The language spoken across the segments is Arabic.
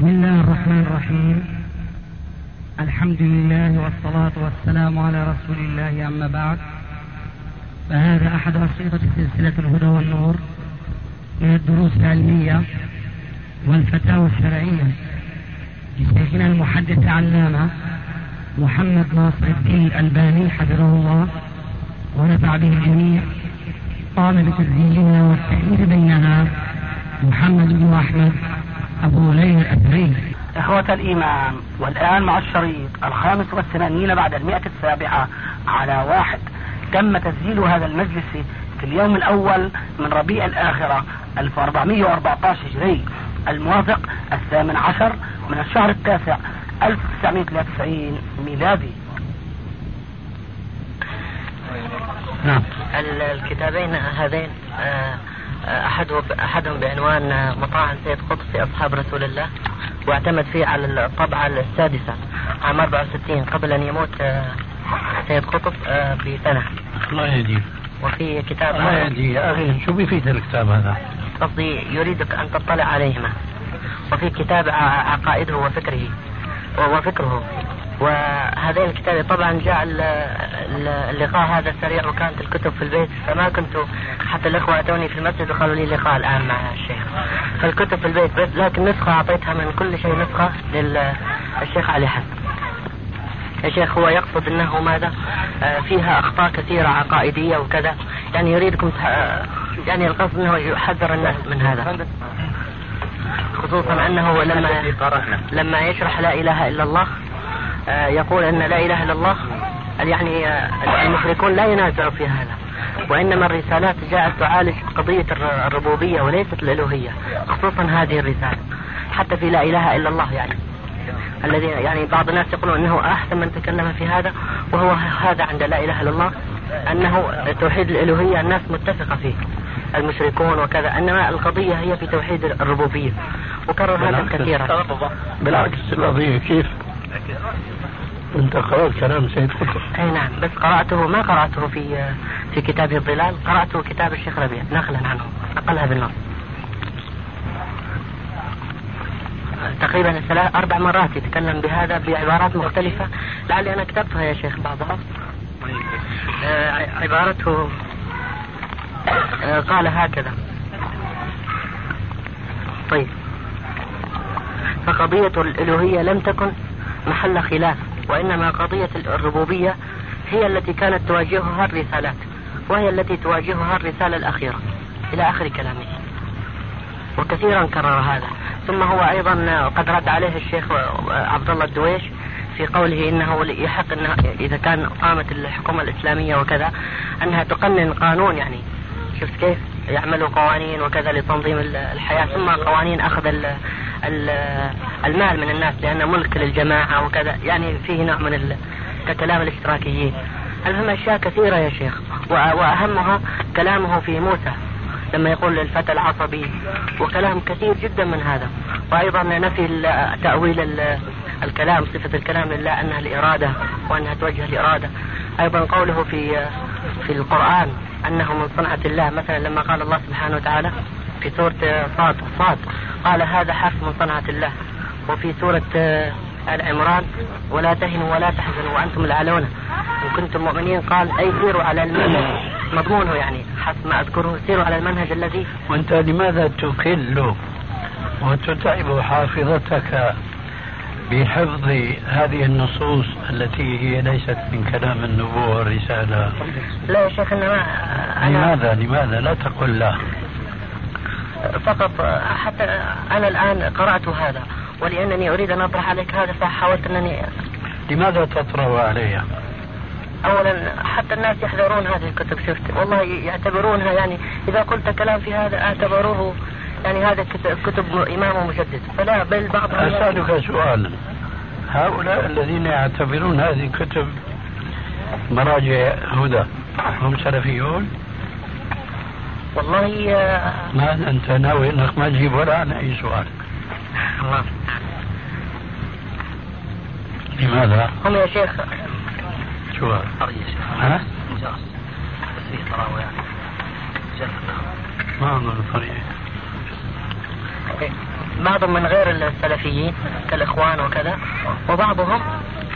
بسم الله الرحمن الرحيم. الحمد لله والصلاة والسلام على رسول الله أما بعد. فهذا أحد أشرطة سلسلة الهدى والنور من الدروس العلمية والفتاوى الشرعية لشيخنا المحدث علامة محمد ناصر الدين الألباني حفظه الله ونفع به الجميع. قام بتسجيلها والتأليف بينها محمد بن أحمد أبو ليلى الأثري إخوة الإيمان والآن مع الشريط الخامس والثمانين بعد المئة السابعة على واحد. تم تسجيل هذا المجلس في اليوم الأول من ربيع الآخرة 1414 هجري. الموافق الثامن عشر من الشهر التاسع 1993 ميلادي. نعم. الكتابين هذين آه، أحده أحدهم بعنوان مطاعن سيد قطب في أصحاب رسول الله واعتمد فيه على الطبعة السادسة عام 64 قبل أن يموت آه، سيد قطب آه، بسنة. الله يهديه وفي كتاب الله يهديه يا أخي شو بيفيد الكتاب هذا؟ قصدي يريدك أن تطلع عليهما. وفي كتاب عقائده وفكره وفكره. وهذين الكتاب طبعا جاء اللقاء هذا سريع وكانت الكتب في البيت فما كنت حتى الأخوة أتوني في المسجد وقالوا لي لقاء الآن مع الشيخ. فالكتب في البيت بس لكن نسخة أعطيتها من كل شيء نسخة للشيخ علي حسن. يا شيخ هو يقصد إنه ماذا؟ آه، فيها أخطاء كثيرة عقائدية وكذا. يعني يريدكم يعني القصد إنه يحذر الناس من هذا. خصوصا أنه لما لما يشرح لا إله إلا الله آه، يقول إن لا إله إلا الله يعني آه، المشركون لا ينازعوا في هذا وإنما الرسالات جاءت تعالج قضية الربوبية وليست الالوهيه خصوصا هذه الرسالة حتى في لا إله إلا الله يعني. الذي يعني بعض الناس يقولون إنه أحسن من تكلم في هذا وهو هذا عند لا إله إلا الله أنه توحيد الالوهيه الناس متفقة فيه المشركون وكذا إنما القضية هي في توحيد الربوبية وكرر هذا كثيرا. بالعكس القضية كيف؟ أنت قرأت كلام سيد قطب. أي نعم بس قرأته ما قرأته في في كتاب الظلال قرأته كتاب الشيخ ربيع نقلا عنه نقلها بالنص. تقريبا ثلاث أربع مرات يتكلم بهذا بعبارات مختلفة. لعلي أنا كتبتها يا شيخ بعضها. آه عبارته آه قال هكذا. طيب. فقضية الألوهية لم تكن محل خلاف. وإنما قضية الربوبية هي التي كانت تواجهها الرسالات وهي التي تواجهها الرسالة الأخيرة. إلى آخر كلامه. وكثيرا كرر هذا. ثم هو أيضا قد رد عليه الشيخ عبد الله الدويش في قوله إنه يحق انه إذا كان قامت الحكومة الإسلامية وكذا أنها تقنن قانون يعني. شفت كيف؟ يعملوا قوانين وكذا لتنظيم الحياة ثم قوانين أخذ المال من الناس لأنه ملك للجماعة وكذا. يعني فيه نوع من ككلام الاشتراكيين. المهم أشياء كثيرة يا شيخ وأهمها كلامه في موسى لما يقول للفتى العصبي وكلام كثير جدا من هذا. وأيضا نفي تأويل الكلام صفة الكلام لله أنها الإرادة وأنها توجه الإرادة. أيضا قوله في في القرآن أنه من صنعة الله. مثلا لما قال الله سبحانه وتعالى في سورة صاد صاد قال هذا حرف من صنعة الله. وفي سورة آه، آل عمران ولا تهنوا ولا تحزنوا وأنتم الأعلون إن كنتم مؤمنين قال أي سيروا على المنهج. مضمونه يعني حسب ما أذكره سيروا على المنهج الذي وأنت لماذا تكل؟ وتتعب حافظتك. بحفظ هذه النصوص التي هي ليست من كلام النبوة والرسالة. لا يا شيخ إنما لماذا؟ لماذا؟ لا تقل لا. فقط حتى أنا الآن قرأت هذا ولأنني أريد أن أطرح عليك هذا فحاولت أنني لماذا تطرح علي؟ اولا حتى الناس يحذرون هذه الكتب شفت؟ والله يعتبرونها يعني إذا قلت كلام في هذا أعتبروه يعني هذا كتب إمام مجدد. فلا بل بعض أسألك سؤالا. هؤلاء الذين يعتبرون هذه الكتب مراجع هدى هم سلفيون؟ والله آه، ما أنت ناوي إنك ما تجيب ولا عن أي سؤال؟ الله. لماذا؟ هم يا شيخ. شو؟ ها؟ ما أظن طريق بعضهم من غير السلفيين كالإخوان وكذا وبعضهم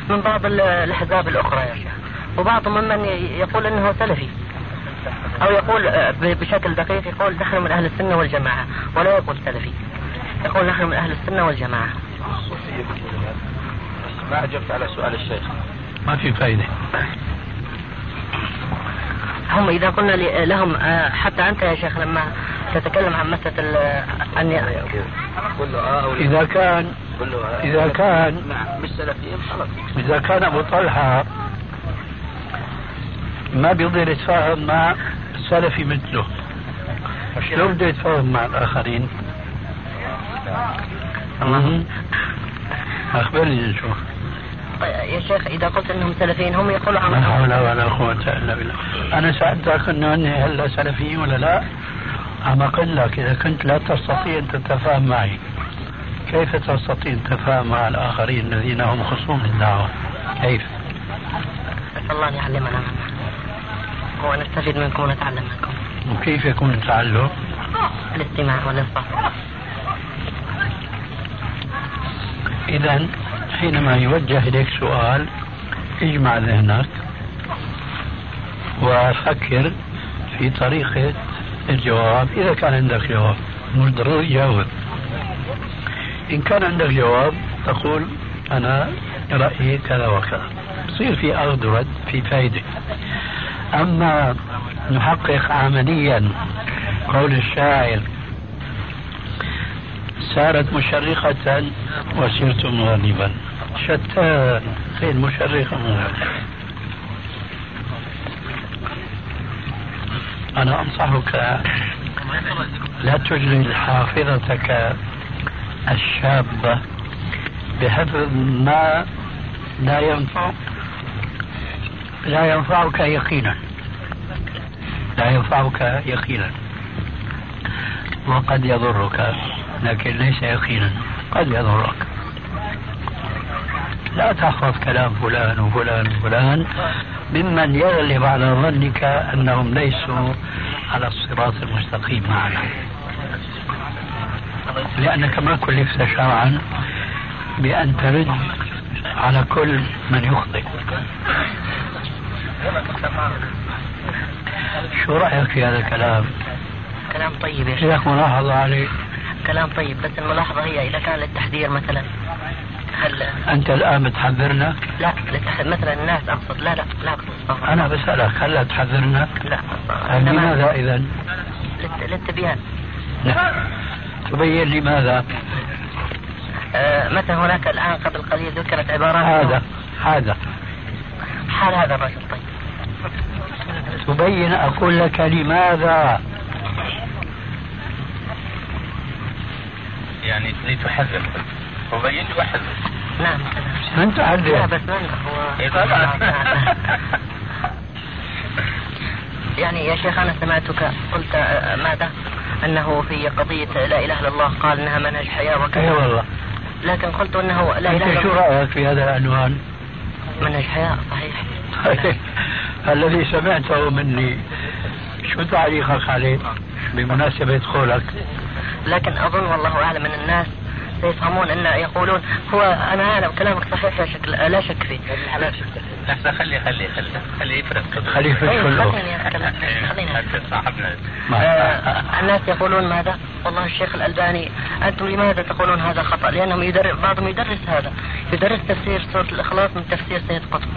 من بعض الأحزاب الأخرى يا شيخ وبعضهم ممن يقول أنه سلفي أو يقول آه، بشكل دقيق يقول نحن من أهل السنة والجماعة ولا يقول سلفي يقول نحن من أهل السنة والجماعة. ما أجبت على سؤال الشيخ. ما في فائدة هم إذا قلنا لهم آه، حتى أنت يا شيخ لما تتكلم عن مسألة أن إذا كان إذا كان خلاص. إذا كان أبو طلحة ما بيقدر يتفاهم مع سلفي مثله. شلون بده يتفاهم مع الآخرين؟ أخبرني شو. يا شيخ إذا قلت أنهم سلفيين هم يقولوا عن لا حول ولا قوة إلا بالله. أنا سألتك أنه هل سلفيين ولا لا؟ عم أقول لك إذا كنت لا تستطيع أن تتفاهم معي. كيف تستطيع التفاهم مع الآخرين الذين هم خصوم للدعوة كيف؟ الله أن يعلمنا. ونستفيد منكم ونتعلم منكم. وكيف يكون التعلم؟ الاستماع والإنصات إذا حينما يوجه إليك سؤال اجمع ذهنك وفكر في طريقة الجواب إذا كان عندك جواب مش ضروري تجاوب إن كان عندك جواب تقول أنا رأيي كذا وكذا. يصير في أخذ ورد في فائدة أما نحقق عمليا قول الشاعر سارت مشرقة وسرت مغربا شتان بين مشرقة ومغربا أنا أنصحك لا تشغل حافظتك الشابة بحفظ ما لا ينفع لا ينفعك يقينا. لا ينفعك يقينا. وقد يضرك لكن ليس يقينا. قد يضرك. لا تحفظ كلام فلان وفلان وفلان. ممن يغلب على ظنك أنهم ليسوا على الصراط المستقيم معك لأنك ما كلفت شرعا بأن ترد على كل من يخطئ. شو رأيك في هذا الكلام؟ كلام طيب يا شيخ. ملاحظه عليه كلام طيب بس الملاحظة هي إذا كان للتحذير مثلا. هل أنت الآن بتحذرنا؟ لا مثلا الناس أقصد لا لا لا أقصد أنا بسألك هل تحذرنا؟ لا لماذا إذا؟ للتبيان لا تبين لماذا؟ آه مثلا هناك الآن قبل قليل ذكرت عبارات هذا هذا حال هذا الرجل طيب تبين أقول لك لماذا؟ يعني لتحذر وبين لي واحد. نعم. أنت عندي لا بس هو إيه، يعني يا شيخ أنا سمعتك قلت ماذا؟ أنه في قضية لا إله إلا الله قال إنها منهج حياة وكذا. اي والله. لكن قلت إنه لا إله إلا الله. شو رأيك في هذا العنوان؟ منهج حياة صحيح. الذي سمعته مني. شو تعليقك عليه؟ بمناسبة قولك؟ لكن أظن والله أعلم أن الناس سيفهمون إن يقولون هو أنا أعلم كلامك صحيح لا شك لا شك فيه. لا شك لا خلي خلي خلي خلي يفرق خلي يفرق كله. الناس يقولون ماذا؟ والله الشيخ الألباني أنتم لماذا تقولون هذا خطأ؟ لأنهم يدرس بعضهم يدرس هذا. يدرس تفسير سورة الإخلاص من تفسير سيد قطب.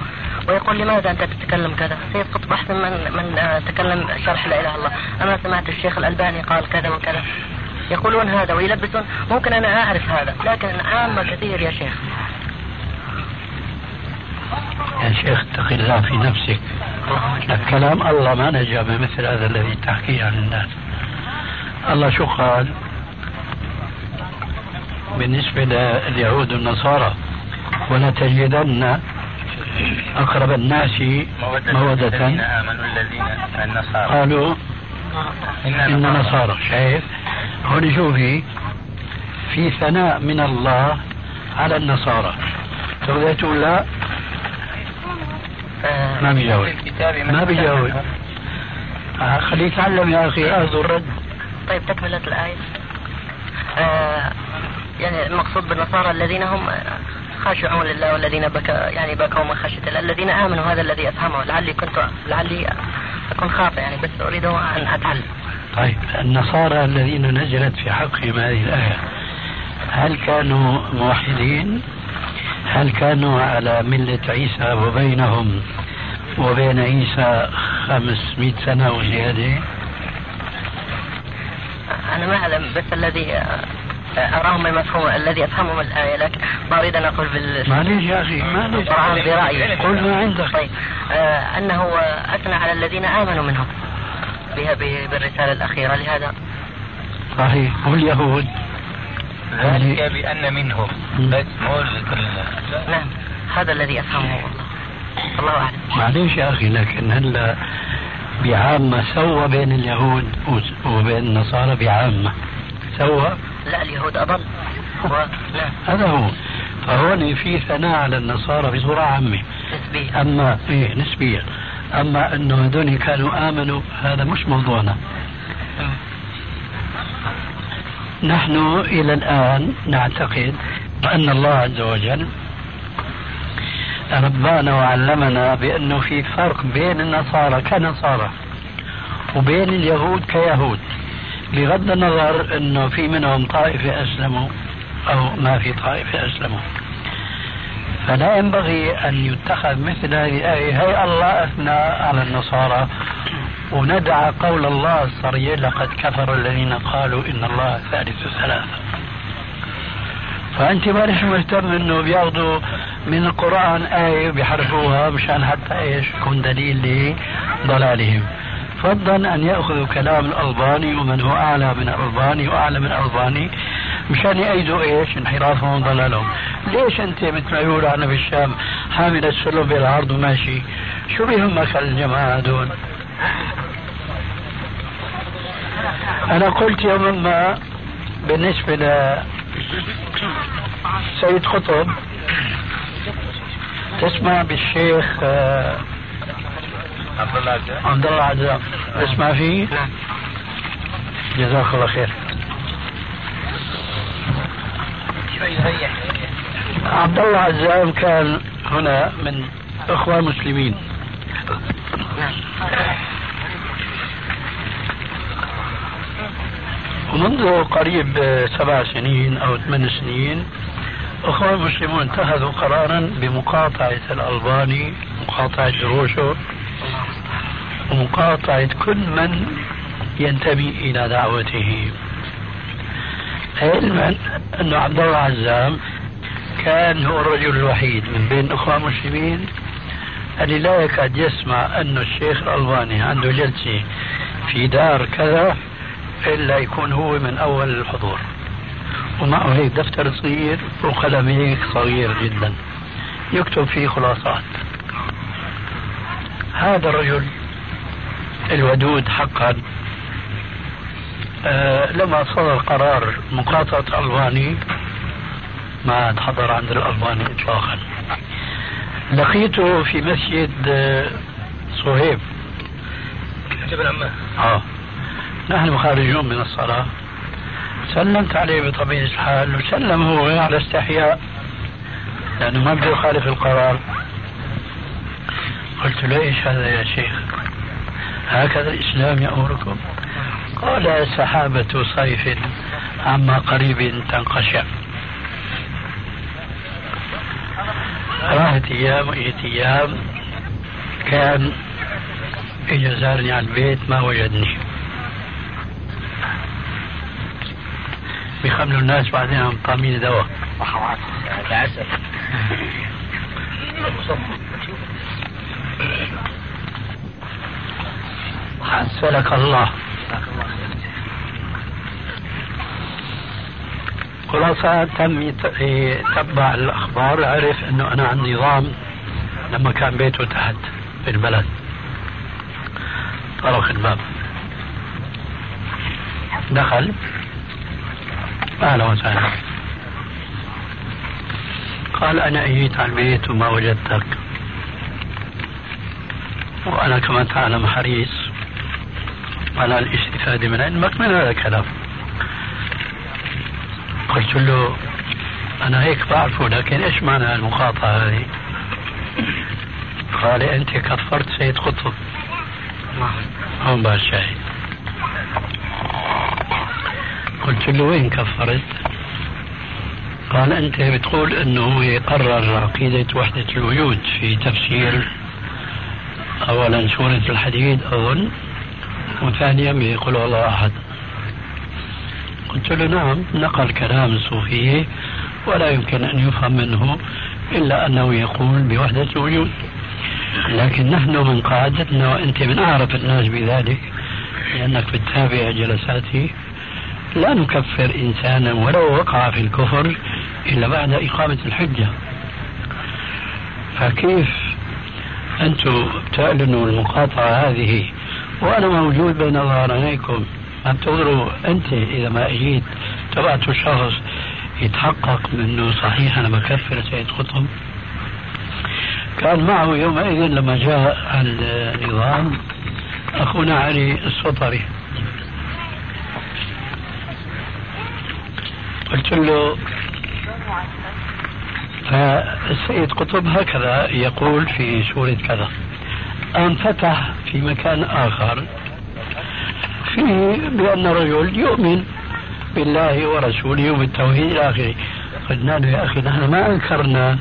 ويقول لماذا أنت تتكلم كذا؟ سيد قطب أحسن من من تكلم شرح لا إله إلا الله، أنا سمعت الشيخ الألباني قال كذا وكذا. يقولون هذا ويلبسون. ممكن أنا أعرف هذا لكن عامة كثير يا شيخ. يا شيخ اتق الله في نفسك. كلام الله ما نجا بمثل هذا الذي تحكيه عن الناس. الله شو قال؟ بالنسبة لليهود والنصارى ولا تجدن أقرب الناس مودة. الذين آمنوا الذين النصارى. قالوا إن نصارى شايف؟ هون شوفي في ثناء من الله على النصارى. تقدر تقول لا؟ آه، ما بيجاوب. ما بيجاوب. آه، خليه يتعلم يا أخي اخذ الرد طيب تكملة الآية. آه يعني المقصود بالنصارى الذين هم خاشعون لله والذين بكى يعني بكوا من خشية الله الذين آمنوا هذا الذي أفهمه لعلي كنت لعلي أكون خاطئ يعني بس أريد أن أتعلم. طيب النصارى الذين نزلت في حقهم هذه الآية هل كانوا موحدين؟ هل كانوا على ملة عيسى وبينهم وبين عيسى 500 سنة وزيادة؟ أنا ما أعلم بس الذي أراه من المفهوم الذي أفهمه من الآية لكن ما أريد أن أقول بال معليش يا أخي معليش. القرآن برأيي. قل ما عندك. طيب آه أنه أثنى على الذين آمنوا منهم بها بالرسالة الأخيرة. لهذا؟ صحيح. واليهود ذلك بأن منهم بس مو لكل نعم. هذا الذي أفهمه والله الله أعلم. معليش يا أخي لكن هلا بعامة سوى بين اليهود وبين النصارى بعامة؟ سوى؟ لا اليهود أضل. هذا هو. فهون في ثناء على النصارى بصورة عامة. نسبيا أما إيه نسبيا أما أنه هذول كانوا آمنوا هذا مش موضوعنا. نحن إلى الآن نعتقد أن الله عز وجل ربانا وعلمنا بأنه في فرق بين النصارى كنصارى وبين اليهود كيهود. بغض النظر أنه في منهم طائفة أسلموا أو ما في طائفة أسلموا. فلا ينبغي أن يتخذ مثل هذه الآية هي الله أثنى على النصارى. وندع قول الله الصريح لقد كفر الذين قالوا إن الله ثالث ثلاثة. فأنت مالك مهتم إنه بياخذوا من القرآن آية بيحرفوها مشان حتى إيش؟ يكون دليل لضلالهم. فضلا أن يأخذوا كلام الألباني ومن هو أعلى من الألباني وأعلى من الألباني. مشان يأيدوا إيش؟ انحرافهم وضلالهم ليش أنت مثل ما يقولوا عنا بالشام حامل السلم بالعرض وماشي. شو بيهمك الجماعة دول أنا قلت يوما ما بالنسبة ل سيد قطب تسمع بالشيخ آه، عبد الله عزام عبد الله عزام تسمع فيه؟ نعم. جزاك الله خير. عبد الله عزام كان هنا من إخوان مسلمين؟ نعم. ومنذ قريب سبع سنين أو ثمان سنين إخوان المسلمون اتخذوا قرارا بمقاطعة الألباني مقاطعة دروشه ومقاطعه كل من ينتمي إلى دعوته. علما أن عبد الله عزام كان هو الرجل الوحيد من بين الأخوة المسلمين اللي لا يكاد يسمع أن الشيخ الألباني عنده جلسة في دار كذا إلا يكون هو من أول الحضور. ومعه هيك دفتر صغير وقلم هيك صغير جدا. يكتب فيه خلاصات. هذا الرجل الودود حقا. آه لما صدر قرار مقاطعة الألباني ما عاد حضر عند الألباني إطلاقا. لقيته في مسجد آه صهيب. جبل عمان آه. نحن خارجون من الصلاة. سلمت عليه بطبيعة الحال وسلم هو على استحياء لأنه ما بده يخالف القرار. قلت له إيش هذا يا شيخ؟ هكذا الإسلام يأمركم. قال سحابة صيف عما قريب تنقشع. راحت أيام وإجت أيام كان إجا زارني على البيت ما وجدني. بيخملوا الناس بعدين عم طامين دواء. العسل حسلك الله. خلاصة تم يت- يتبع الأخبار عرف أنه أنا عندي نظام لما كان بيته تحت في البلد. طرق الباب. دخل. أهلا وسهلا. قال أنا أجيت على البيت وما وجدتك. وأنا كما تعلم حريص. على الاستفادة من علمك من هذا الكلام قلت له أنا هيك بعرفه لكن إيش معنى المقاطعة هذه؟ قال أنت كفرت سيد قطب هون الشاهد قلت له وين كفرت؟ قال أنت بتقول أنه يقرر عقيدة وحدة الوجود في تفسير أولا سورة الحديد أظن وثانيا بيقول الله أحد. قلت له نعم نقل كلام الصوفية ولا يمكن أن يفهم منه إلا أنه يقول بوحدة الوجود. لكن نحن من قاعدتنا وأنت من أعرف الناس بذلك لأنك بتتابع جلساتي. لا نكفر إنسانا ولو وقع في الكفر إلا بعد إقامة الحجة. فكيف أنتم تعلنوا المقاطعة هذه وأنا موجود بين ظهرانيكم. انتظروا أنت إذا ما أجيت. تبعتوا شخص يتحقق منه صحيح أنا بكفر سيد قطب. كان معه يومئذ لما جاء النظام. أخونا علي السطري. قلت له فالسيد قطب هكذا يقول في سورة كذا. أن فتح في مكان آخر فيه بأن الرجل يؤمن بالله ورسوله وبالتوحيد إلى آخره. قلنا له يا أخي نحن ما أنكرنا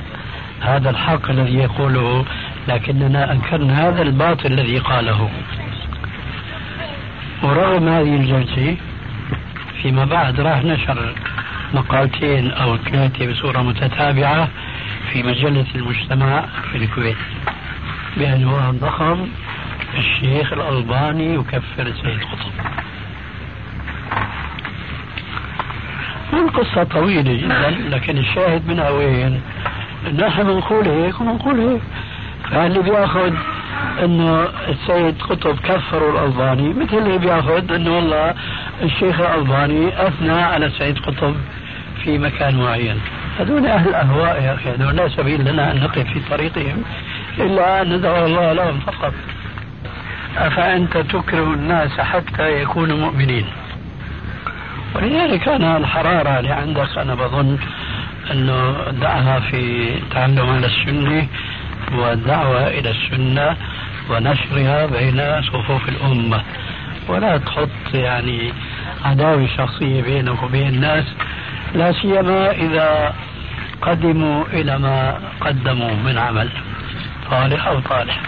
هذا الحق الذي يقوله لكننا أنكرنا هذا الباطل الذي قاله. ورغم هذه الجلسة فيما بعد راح نشر مقالتين أو ثلاثة بصورة متتابعة في مجلة المجتمع في الكويت. بعنوان ضخم الشيخ الألباني يكفر السيد قطب. القصة طويلة جدا لكن الشاهد منها وين؟ نحن بنقول هيك وبنقول هيك. فاللي بيأخذ إنه السيد قطب كفروا الألباني؟ مثل اللي بيأخذ إنه والله الشيخ الألباني أثنى على السيد قطب في مكان معين. هذول أهل الأهواء يا أخي هذول لا سبيل لنا أن نقف في طريقهم. إلا أن ندعو الله لهم فقط. أفأنت تكره الناس حتى يكونوا مؤمنين؟ ولذلك أنا الحرارة اللي عندك أنا بظن أنه دعها في تعلم على السنة والدعوة إلى السنة ونشرها بين صفوف الأمة. ولا تحط يعني عداوة شخصية بينك وبين الناس لا سيما إذا قدموا إلى ما قدموا من عمل. صالح أو طالح.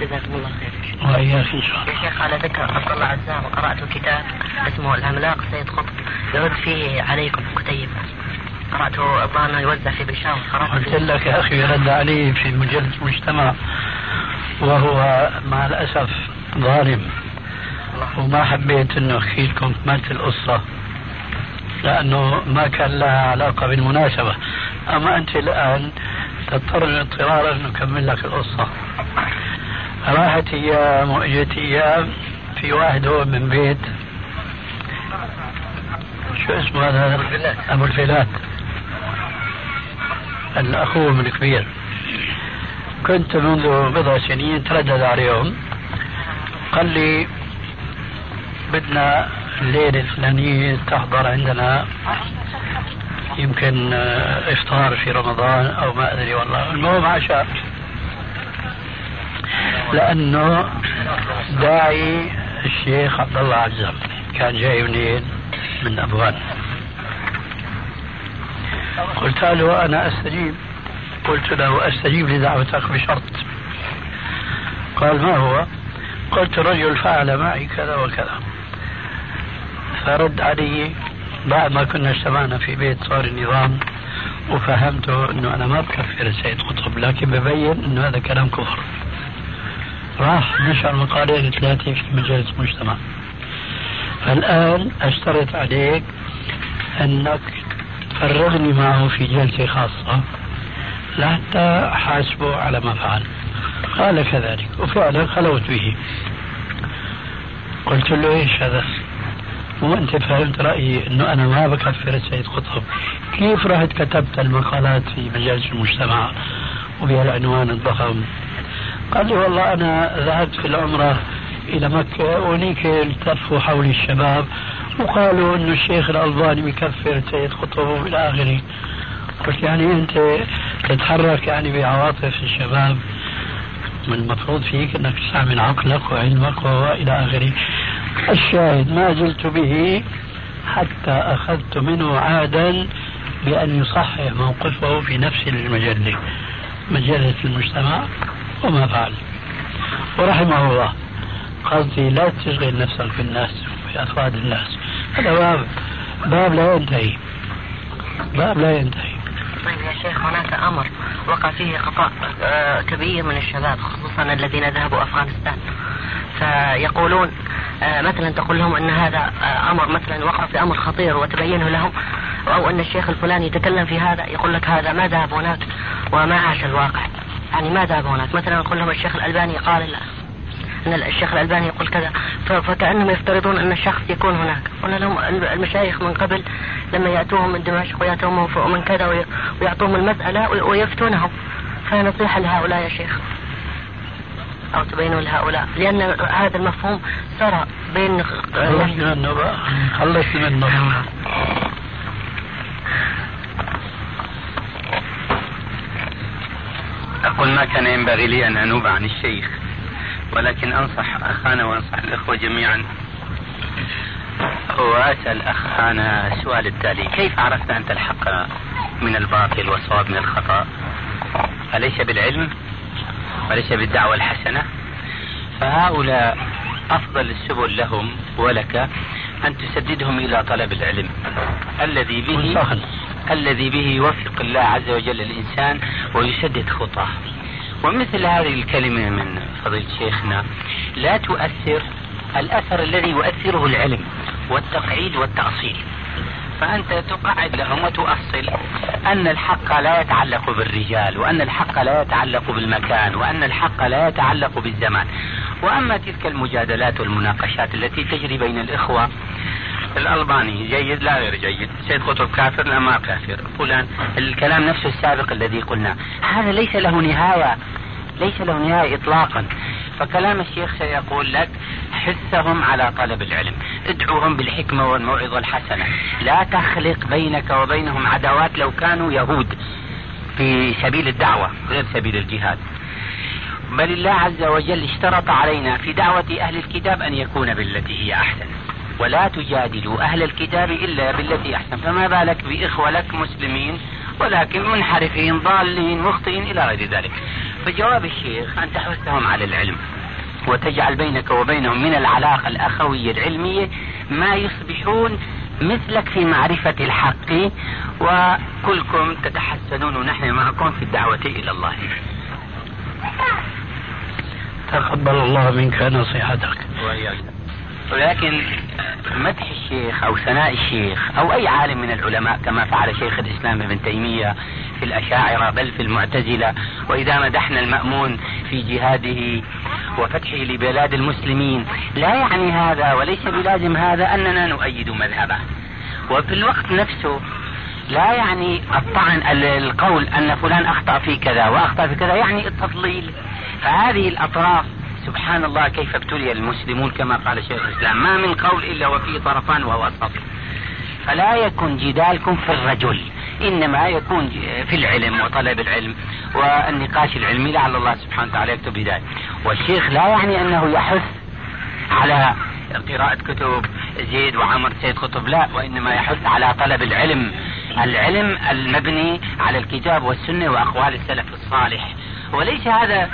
جزاكم الله خير. وإياك إن شاء الله. يا شيخ على ذكر عبد الله عزام قرأت كتاب اسمه العملاق سيد قطب. يرد فيه عليكم كتيب قرأته الظاهر يوزع في بالشام قلت لك يا أخي رد علي في مجله المجتمع وهو مع الأسف ظالم. وما حبيت إنه أحكي لكم كمالة القصة لأنه ما كان لها علاقة بالمناسبة. أما أنت الآن تضطر اضطرارا نكمل لك القصة. راحت أيام واجت أيام في واحد هو من بيت. شو اسمه هذا؟ أبو الفيلات الأخو من الكبير كنت منذ بضع سنين تردد عليهم. قال لي بدنا الليلة الفلانية تحضر عندنا. يمكن إفطار في رمضان أو ما أدري والله. المهم عشاء. لأنه داعي الشيخ عبد الله عزام كان جاي منين؟ من أبوان. قلت له أنا أستجيب. قلت له أستجيب لدعوتك بشرط. قال ما هو؟ قلت رجل فعل معي كذا وكذا. فرد علي بعد ما كنا اجتمعنا في بيت صار النظام وفهمته إنه أنا ما بكفر السيد قطب لكن ببين إنه هذا كلام كفر. راح نشر مقالين ثلاثة في مجلس المجتمع فالآن أشترط عليك أنك تفرغني معه في جلسة خاصة لحتى حاسبه على ما فعل. قال كذلك وفعلا خلوت به. قلت له إيش هذا؟ مو انت فهمت رأيي إنه أنا ما بكفر السيد قطب. كيف رحت كتبت المقالات في مجالس المجتمع وبهالعنوان الضخم؟ قال لي والله أنا ذهبت في العمرة إلى مكة وهنيك التفوا حولي الشباب وقالوا إنه الشيخ الألباني بكفر سيد قطب إلى آخره. قلت يعني أنت تتحرك يعني بعواطف الشباب. من المفروض فيك إنك تستعمل عقلك وعلمك وإلى آخره. الشاهد. ما زلت به حتى أخذت منه عادا بأن يصحح موقفه في نفس المجلة مجلة المجتمع وما فعل. ورحمه الله. قصدي لا تشغل نفسك بالناس بأفراد الناس. هذا باب باب لا ينتهي. باب لا ينتهي. طيب يا شيخ هناك أمر وقع فيه خطأ آه، كبير من الشباب خصوصا الذين ذهبوا أفغانستان. فيقولون مثلا تقول لهم أن هذا آه، أمر مثلا وقع في أمر خطير وتبينه لهم أو أن الشيخ الفلاني يتكلم في هذا يقول لك هذا ما ذهب هناك وما عاش الواقع. يعني ما ذهب هناك؟ مثلا نقول لهم الشيخ الألباني قال لا. أن الشيخ الألباني يقول كذا. فكأنهم يفترضون أن الشخص يكون هناك. قلنا لهم المشايخ من قبل لما يأتوهم من دمشق ويأتوهم من كذا ويعطوهم المسألة ويفتونهم. فنصيحة لهؤلاء يا شيخ. أو تبينوا لهؤلاء لأن هذا المفهوم سرى بين خلصنا منه بقى خلصنا منه أقول ما كان ينبغي لي أن أنوب عن الشيخ ولكن أنصح أخانا وأنصح الإخوة جميعا. وأسأل أخانا السؤال التالي كيف عرفت أنت الحق من الباطل والصواب من الخطأ؟ أليس بالعلم؟ وليس بالدعوة الحسنة. فهؤلاء أفضل السبل لهم ولك أن تسددهم إلى طلب العلم. الذي به الذي به يوفق الله عز وجل الإنسان ويسدد خطاه. ومثل هذه الكلمة من فضيلة شيخنا لا تؤثر الأثر الذي يؤثره العلم والتقعيد والتأصيل. فأنت تقعد لهم وتؤصل أن الحق لا يتعلق بالرجال وأن الحق لا يتعلق بالمكان وأن الحق لا يتعلق بالزمان. وأما تلك المجادلات والمناقشات التي تجري بين الإخوة الألباني جيد لا غير جيد سيد قطب كافر لا ما كافر فلان الكلام نفسه السابق الذي قلنا. هذا ليس له نهاية. ليس له نهاية إطلاقا. فكلام الشيخ سيقول لك حثهم على طلب العلم. ادعوهم بالحكمة والموعظة الحسنة. لا تخلق بينك وبينهم عداوات لو كانوا يهود في سبيل الدعوة غير سبيل الجهاد. بل الله عز وجل اشترط علينا في دعوة أهل الكتاب أن يكون بالتي هي أحسن. ولا تجادلوا أهل الكتاب إلا بالتي أحسن. فما بالك بإخوة لك مسلمين ولكن منحرفين ضالين مخطئين إلى غير ذلك. فجواب الشيخ أن تحثهم على العلم وتجعل بينك وبينهم من العلاقة الأخوية العلمية ما يصبحون مثلك في معرفة الحق وكلكم تتحسنون ونحن معكم في الدعوة إلى الله. تقبل الله منك نصيحتك. ولكن مدح الشيخ أو ثناء الشيخ أو أي عالم من العلماء كما فعل شيخ الإسلام ابن تيمية في الأشاعرة بل في المعتزلة وإذا مدحنا المأمون في جهاده وفتحه لبلاد المسلمين. لا يعني هذا وليس بلازم هذا أننا نؤيد مذهبه. وفي الوقت نفسه لا يعني الطعن القول أن فلان أخطأ في كذا وأخطأ في كذا يعني التضليل. فهذه الأطراف سبحان الله كيف ابتلي المسلمون كما قال شيخ الإسلام. ما من قول إلا وفيه طرفان وهو الصف فلا يكن جدالكم في الرجل إنما يكون في العلم وطلب العلم والنقاش العلمي لعل الله سبحانه وتعالى يكتب بذلك والشيخ لا يعني أنه يحث على قراءة كتب زيد وعمر سيد قطب لا وإنما يحث على طلب العلم. العلم المبني على الكتاب والسنة وأقوال السلف الصالح. وليس هذا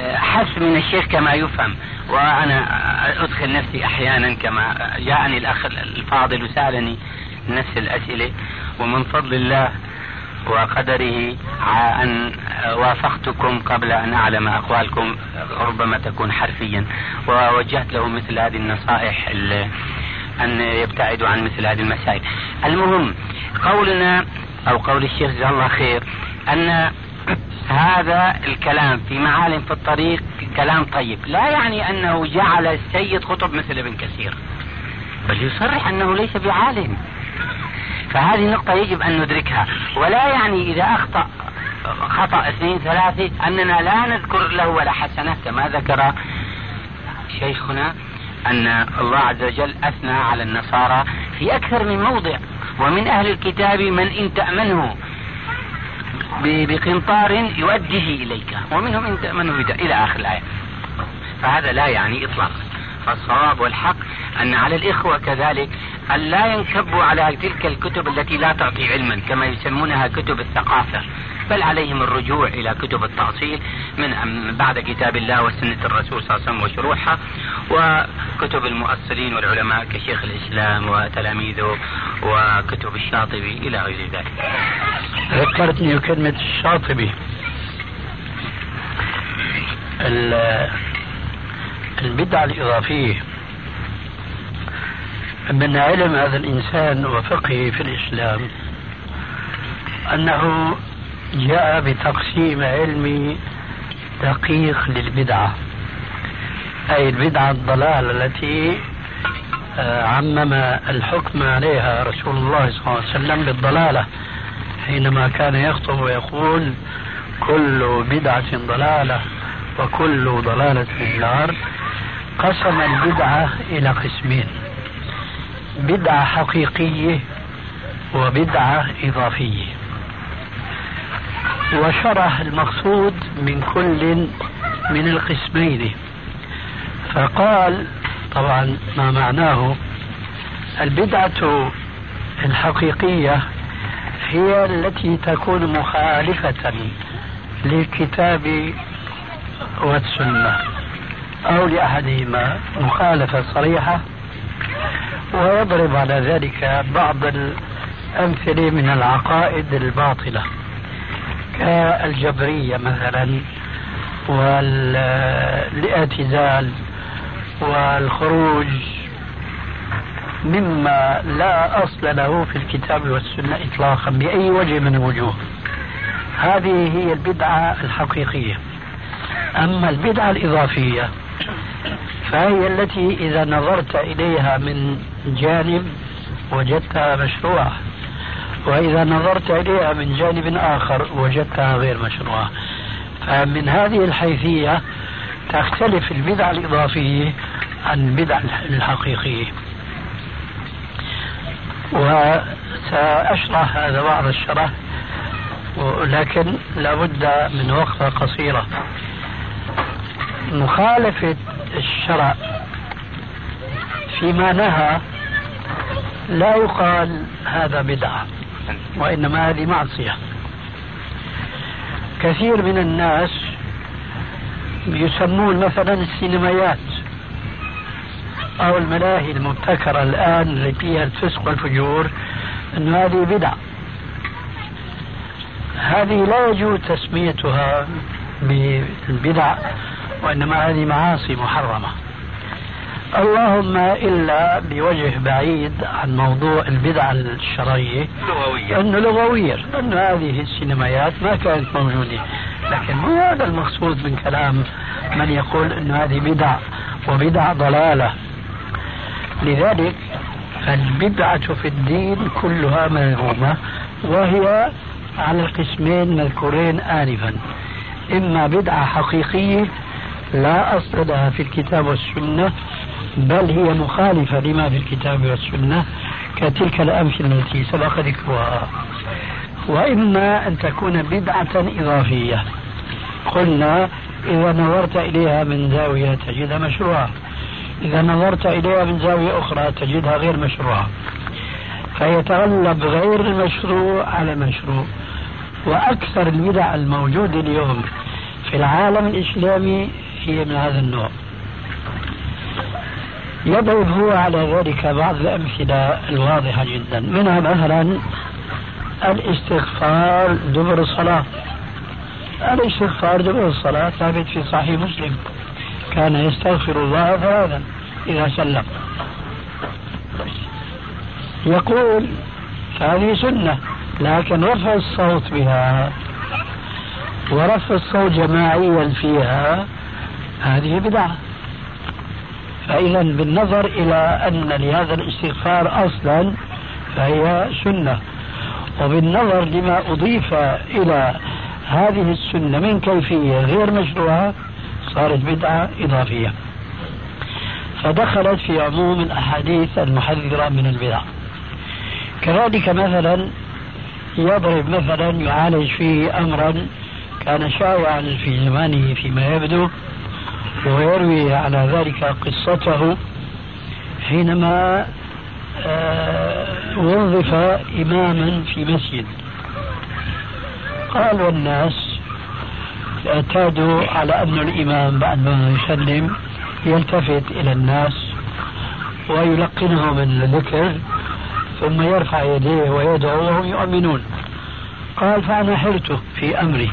حث من الشيخ كما يفهم وأنا أدخل نفسي أحيانا كما جاءني الأخ الفاضل وسألني نفس الأسئلة ومن فضل الله وقدره أن وافقتكم قبل أن أعلم أقوالكم ربما تكون حرفيا ووجهت له مثل هذه النصائح أن يبتعدوا عن مثل هذه المسائل. المهم قولنا أو قول الشيخ جزاه الله خير أن هذا الكلام في معالم في الطريق كلام طيب. لا يعني أنه جعل السيد قطب مثل ابن كثير بل يصرح أنه ليس بعالم. فهذه نقطة يجب أن ندركها. ولا يعني إذا أخطأ خطأ اثنين ثلاثة أننا لا نذكر له ولا حسنة كما ذكر شيخنا أن الله عز وجل أثنى على النصارى في أكثر من موضع. ومن أهل الكتاب من إن تأمنه. بقنطار يؤديه إليك. ومنهم إن تأمنه إلى آخر الآية. فهذا لا يعني إطلاقا فالصواب والحق أن على الإخوة كذلك أن لا ينكبوا على تلك الكتب التي لا تعطي علما كما يسمونها كتب الثقافة. بل عليهم الرجوع إلى كتب التأصيل من بعد كتاب الله وسنة الرسول صلى الله عليه وسلم وشروحها وكتب المؤصلين والعلماء كشيخ الإسلام وتلاميذه وكتب الشاطبي إلى غير ذلك. ذكرتني كلمة الشاطبي البدعة الإضافية من علم هذا الإنسان وفقهه في الإسلام أنه جاء بتقسيم علمي دقيق للبدعة. أي البدعة الضلال التي آه، عمم الحكم عليها رسول الله صلى الله عليه وسلم بالضلالة. حينما كان يخطب ويقول كل بدعة ضلالة وكل ضلالة في النار. قسم البدعة إلى قسمين. بدعة حقيقية وبدعة إضافية. وشرح المقصود من كل من القسمين. فقال طبعا ما معناه البدعة الحقيقية هي التي تكون مخالفة للكتاب والسنة أو لأحدهما مخالفة صريحة. ويضرب على ذلك بعض الأمثلة من العقائد الباطلة. كالجبرية مثلا والإعتزال والخروج مما لا أصل له في الكتاب والسنة إطلاقا بأي وجه من الوجوه. هذه هي البدعة الحقيقية. أما البدعة الإضافية فهي التي إذا نظرت إليها من جانب وجدتها مشروعة. وإذا نظرت إليها من جانب آخر وجدتها غير مشروعة. فمن هذه الحيثية تختلف البدعة الإضافية عن البدعة الحقيقية. وسأشرح هذا بعض الشرح ولكن لابد من وقفة قصيرة. مخالفة الشرع فيما نهى لا يقال هذا بدعة. وإنما هذه معصية. كثير من الناس يسمون مثلا السينمايات أو الملاهي المبتكرة الآن اللي فيها الفسق والفجور أن هذه بدع. هذه لا يجوز تسميتها بالبدع وإنما هذه معاصي محرمة. اللهم إلا بوجه بعيد عن موضوع البدع الشرعية. لغوية أنه لغوية. أن هذه السينمايات ما كانت موجودة. لكن مو هذا المقصود من كلام من يقول أن هذه بدع وبدع ضلالة. لذلك البدعة في الدين كلها مذمومة وهي على القسمين المذكورين آنفا. إما بدعة حقيقية لا أصل لها في الكتاب والسنة بل هي مخالفة لما في الكتاب والسنة كتلك الأمثلة التي سبق ذكرها. وإما أن تكون بدعة إضافية. قلنا إذا نظرت إليها من زاوية تجدها مشروعة. إذا نظرت إليها من زاوية أخرى تجدها غير مشروعة. فيتغلب غير المشروع على المشروع وأكثر البدع الموجودة اليوم في العالم الإسلامي هي من هذا النوع. يضرب هو على ذلك بعض الأمثلة الواضحة جدا. منها مثلا الاستغفار دبر الصلاة. الاستغفار دبر الصلاة ثابت في صحيح مسلم. كان يستغفر الله ثلاثا إذا سلم. يقول هذه سنة لكن رفع الصوت بها ورفع الصوت جماعيا فيها هذه بدعة. فإذا بالنظر إلى أن لهذا الاستغفار أصلا فهي سنة. وبالنظر لما أضيف إلى هذه السنة من كيفية غير مشروعة صارت بدعة إضافية. فدخلت في عموم الأحاديث المحذرة من البدع. كذلك مثلا يضرب مثلا يعالج فيه أمرا كان شائعا في زمانه فيما يبدو. ويروي على ذلك قصته حينما آه، وظف إماما في مسجد. قال والناس اعتادوا على أن الإمام بعد ما يسلم يلتفت إلى الناس ويلقنهم الذكر ثم يرفع يديه ويدعو وهم يؤمنون. قال فأنا حرت في أمري.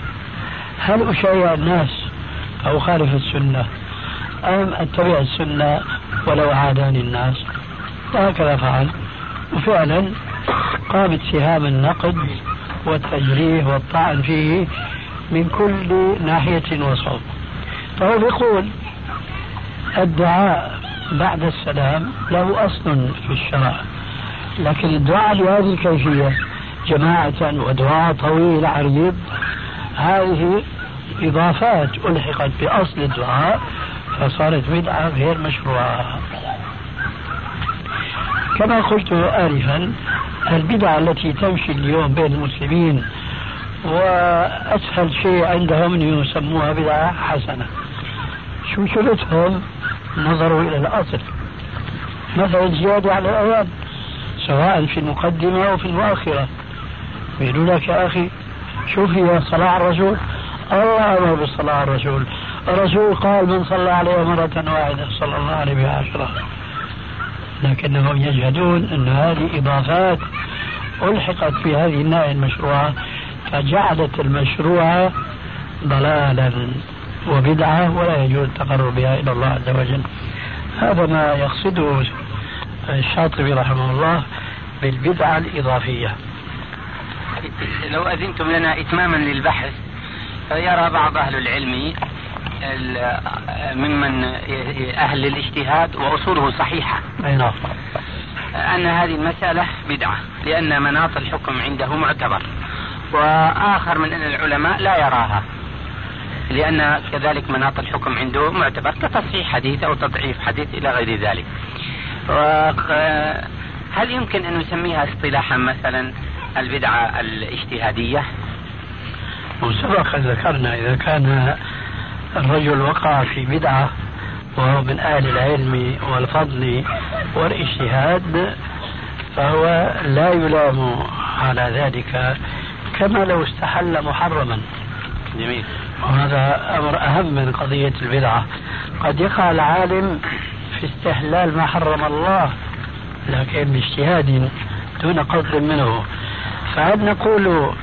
هل أشايع الناس أو خالف السنة أم أتبع السنة ولو عاداني الناس. وهكذا فعل. وفعلا قامت سهام النقد والتجريح والطعن فيه من كل ناحية وصوب. فهو يقول الدعاء بعد السلام له أصل في الشرع لكن الدعاء بهذه الكيفية جماعة ودعاء طويل عريض هذه إضافات ألحقت بأصل الدعاء فصارت بدعة غير مشروعة. كما قلت آنفا البدعة التي تمشي اليوم بين المسلمين وأسهل شيء عندهم أن يسموها بدعة حسنة. شو شغلتهم نظروا إلى الأصل. مثلا زيادة على الأذان سواء في المقدمة أو في المؤخرة. يقولوا لك يا أخي شوف هي صلاة الرسول الله أمر بالصلاة على الرسول. الرسول قال من صلى عليه مرة واحدة صلى الله عليه بها عشرة لكنهم يجهدون أن هذه إضافات ألحقت في هذه الناحية المشروعة فجعلت المشروع ضلالا وبدعة ولا يجوز التقرب بها إلى الله عز وجل. هذا ما يقصده الشاطبي رحمه الله بالبدعة الإضافية. لو أذنتم لنا إتماما للبحث فيرى بعض أهل العلم ممن أهل الاجتهاد وأصوله صحيحة. أي نعم. أن هذه المسألة بدعة لأن مناط الحكم عنده معتبر. وآخر من العلماء لا يراها لأن كذلك مناط الحكم عنده معتبر كتصحيح حديث أو تضعيف حديث إلى غير ذلك. هل يمكن أن نسميها اصطلاحا مثلا البدعة الاجتهادية؟ وسبق ذكرنا إذا كان الرجل وقع في بدعة وهو من أهل العلم والفضل والاجتهاد فهو لا يلام على ذلك كما لو استحل محرما. جميل. وهذا أمر أهم من قضية البدعة. قد يقع العالم في استحلال ما حرم الله لكن باجتهاد دون قصد منه. فهل نقول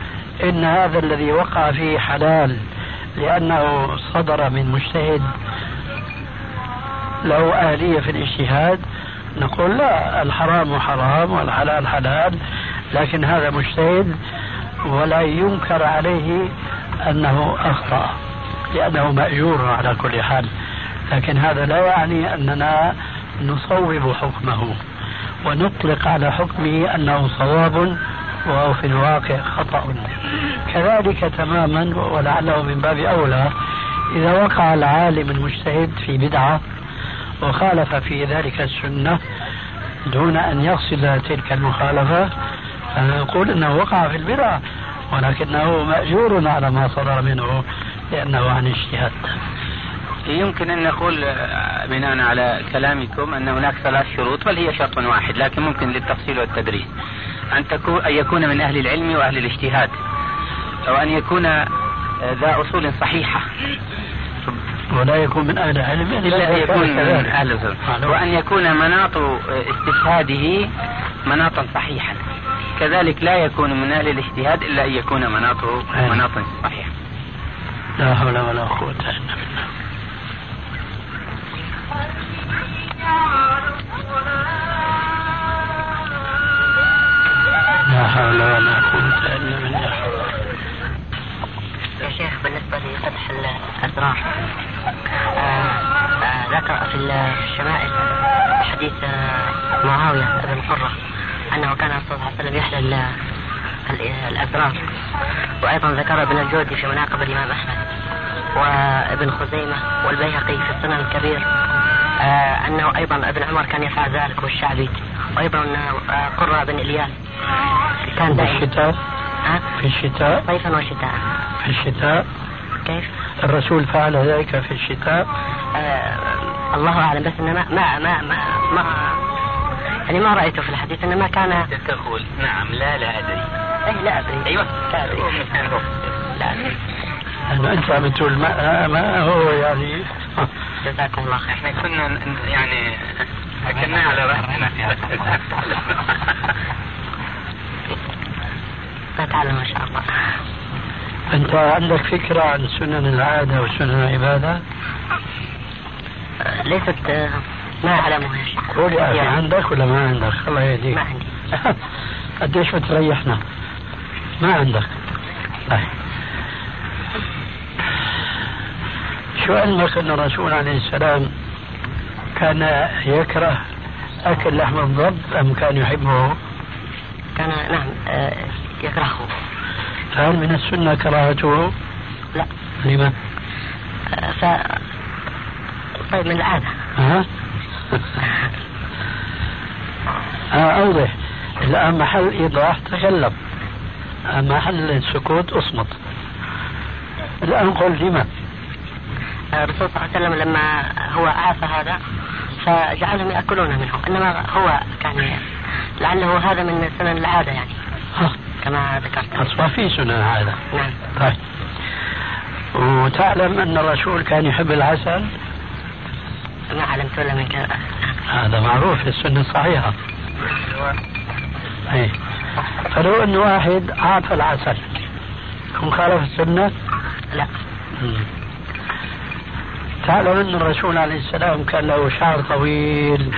إن هذا الذي وقع فيه حلال لأنه صدر من مجتهد. له آلية في الاجتهاد. نقول لا الحرام حرام والحلال حلال لكن هذا مجتهد ولا ينكر عليه أنه أخطأ لأنه مأجور على كل حال. لكن هذا لا يعني أننا نصوب حكمه ونطلق على حكمه أنه صواب وهو في الواقع خطأ. كذلك تماما ولعله من باب أولى إذا وقع العالم المجتهد في بدعة وخالف في ذلك السنة دون أن يقصد تلك المخالفة فنقول أنه وقع في البدعة ولكنه مأجور على ما صدر منه لأنه عن اجتهاد. يمكن أن نقول بناء على كلامكم أن هناك ثلاث شروط بل هي شرط واحد لكن ممكن للتفصيل والتدريس أن تكون أن يكون من أهل العلم وأهل الاجتهاد وأن يكون آه، ذا أصول صحيحة. ولا يكون من أهل العلم يعني لا يكون من أهل العلم. وأن يكون مناط استشهاده مناطا صحيحا. كذلك لا يكون من أهل الاجتهاد إلا أن يكون مناطه مناطا صحيحة. لا حول ولا قوة إلا بالله. لا حول ولا قوة إلا بالله. يا شيخ بالنسبة لفتح الأذراع آه، آه، ذكر في الشمائل حديث آه، معاوية بن قرة أنه كان صلى الله عليه وسلم يحلل الأذرار وأيضا ذكر ابن الجودي في مناقب الإمام أحمد وابن خزيمة والبيهقي في السنن الكبير أنه أيضا ابن عمر كان يفعل ذلك والشعبي. وأيضا آه قرة بن إلياس. كان دائما في الشتاء؟ ها؟ في الشتاء؟ صيفا وشتاء في الشتاء؟ كيف؟ الرسول فعل ذلك في الشتاء؟ آه الله أعلم بس إنما ما ما ما, ما يعني ما رأيته في الحديث إنما كان تقول نعم لا لا أدري. أي لا أدري. أيوه. لا أدري. لا أدري. أنه أنت عم تقول ما, ما هو يعني جزاكم الله خير. إحنا كنا يعني أكلناه على هذا نتعلم ما شاء الله. أنت عندك فكرة عن سنن العادة وسنن العبادة؟ ليست ما أعلمها يا شيخ. قول يا أخي عندك ولا ما عندك؟ الله يهديك. ما عندي. قديش بتريحنا؟ ما عندك. طيب. شو علمك أن الرسول عليه السلام كان يكره أكل لحم الضب أم كان يحبه؟ كان نعم آه، يكرهه فهل من السنة كراهته؟ لا لما؟ آه، ف طيب من العادة ها؟ آه أوضح الآن محل إيضاح تكلم محل السكوت أصمت الآن قل لما؟ آه، الرسول صلى الله عليه وسلم لما هو عاف هذا فجعلهم يأكلون منه إنما هو كان لعله هذا من سنن العادة يعني كما ذكرت. أصلا في سنن هذا. نعم. طيب. وتعلم أن الرسول كان يحب العسل؟ ما علمت ولا من كذا. هذا معروف في السنة الصحيحة. إيه. فلو أن واحد أعطى العسل كم خالف السنة؟ لا. مم. تعلم أن الرسول عليه السلام كان له شعر طويل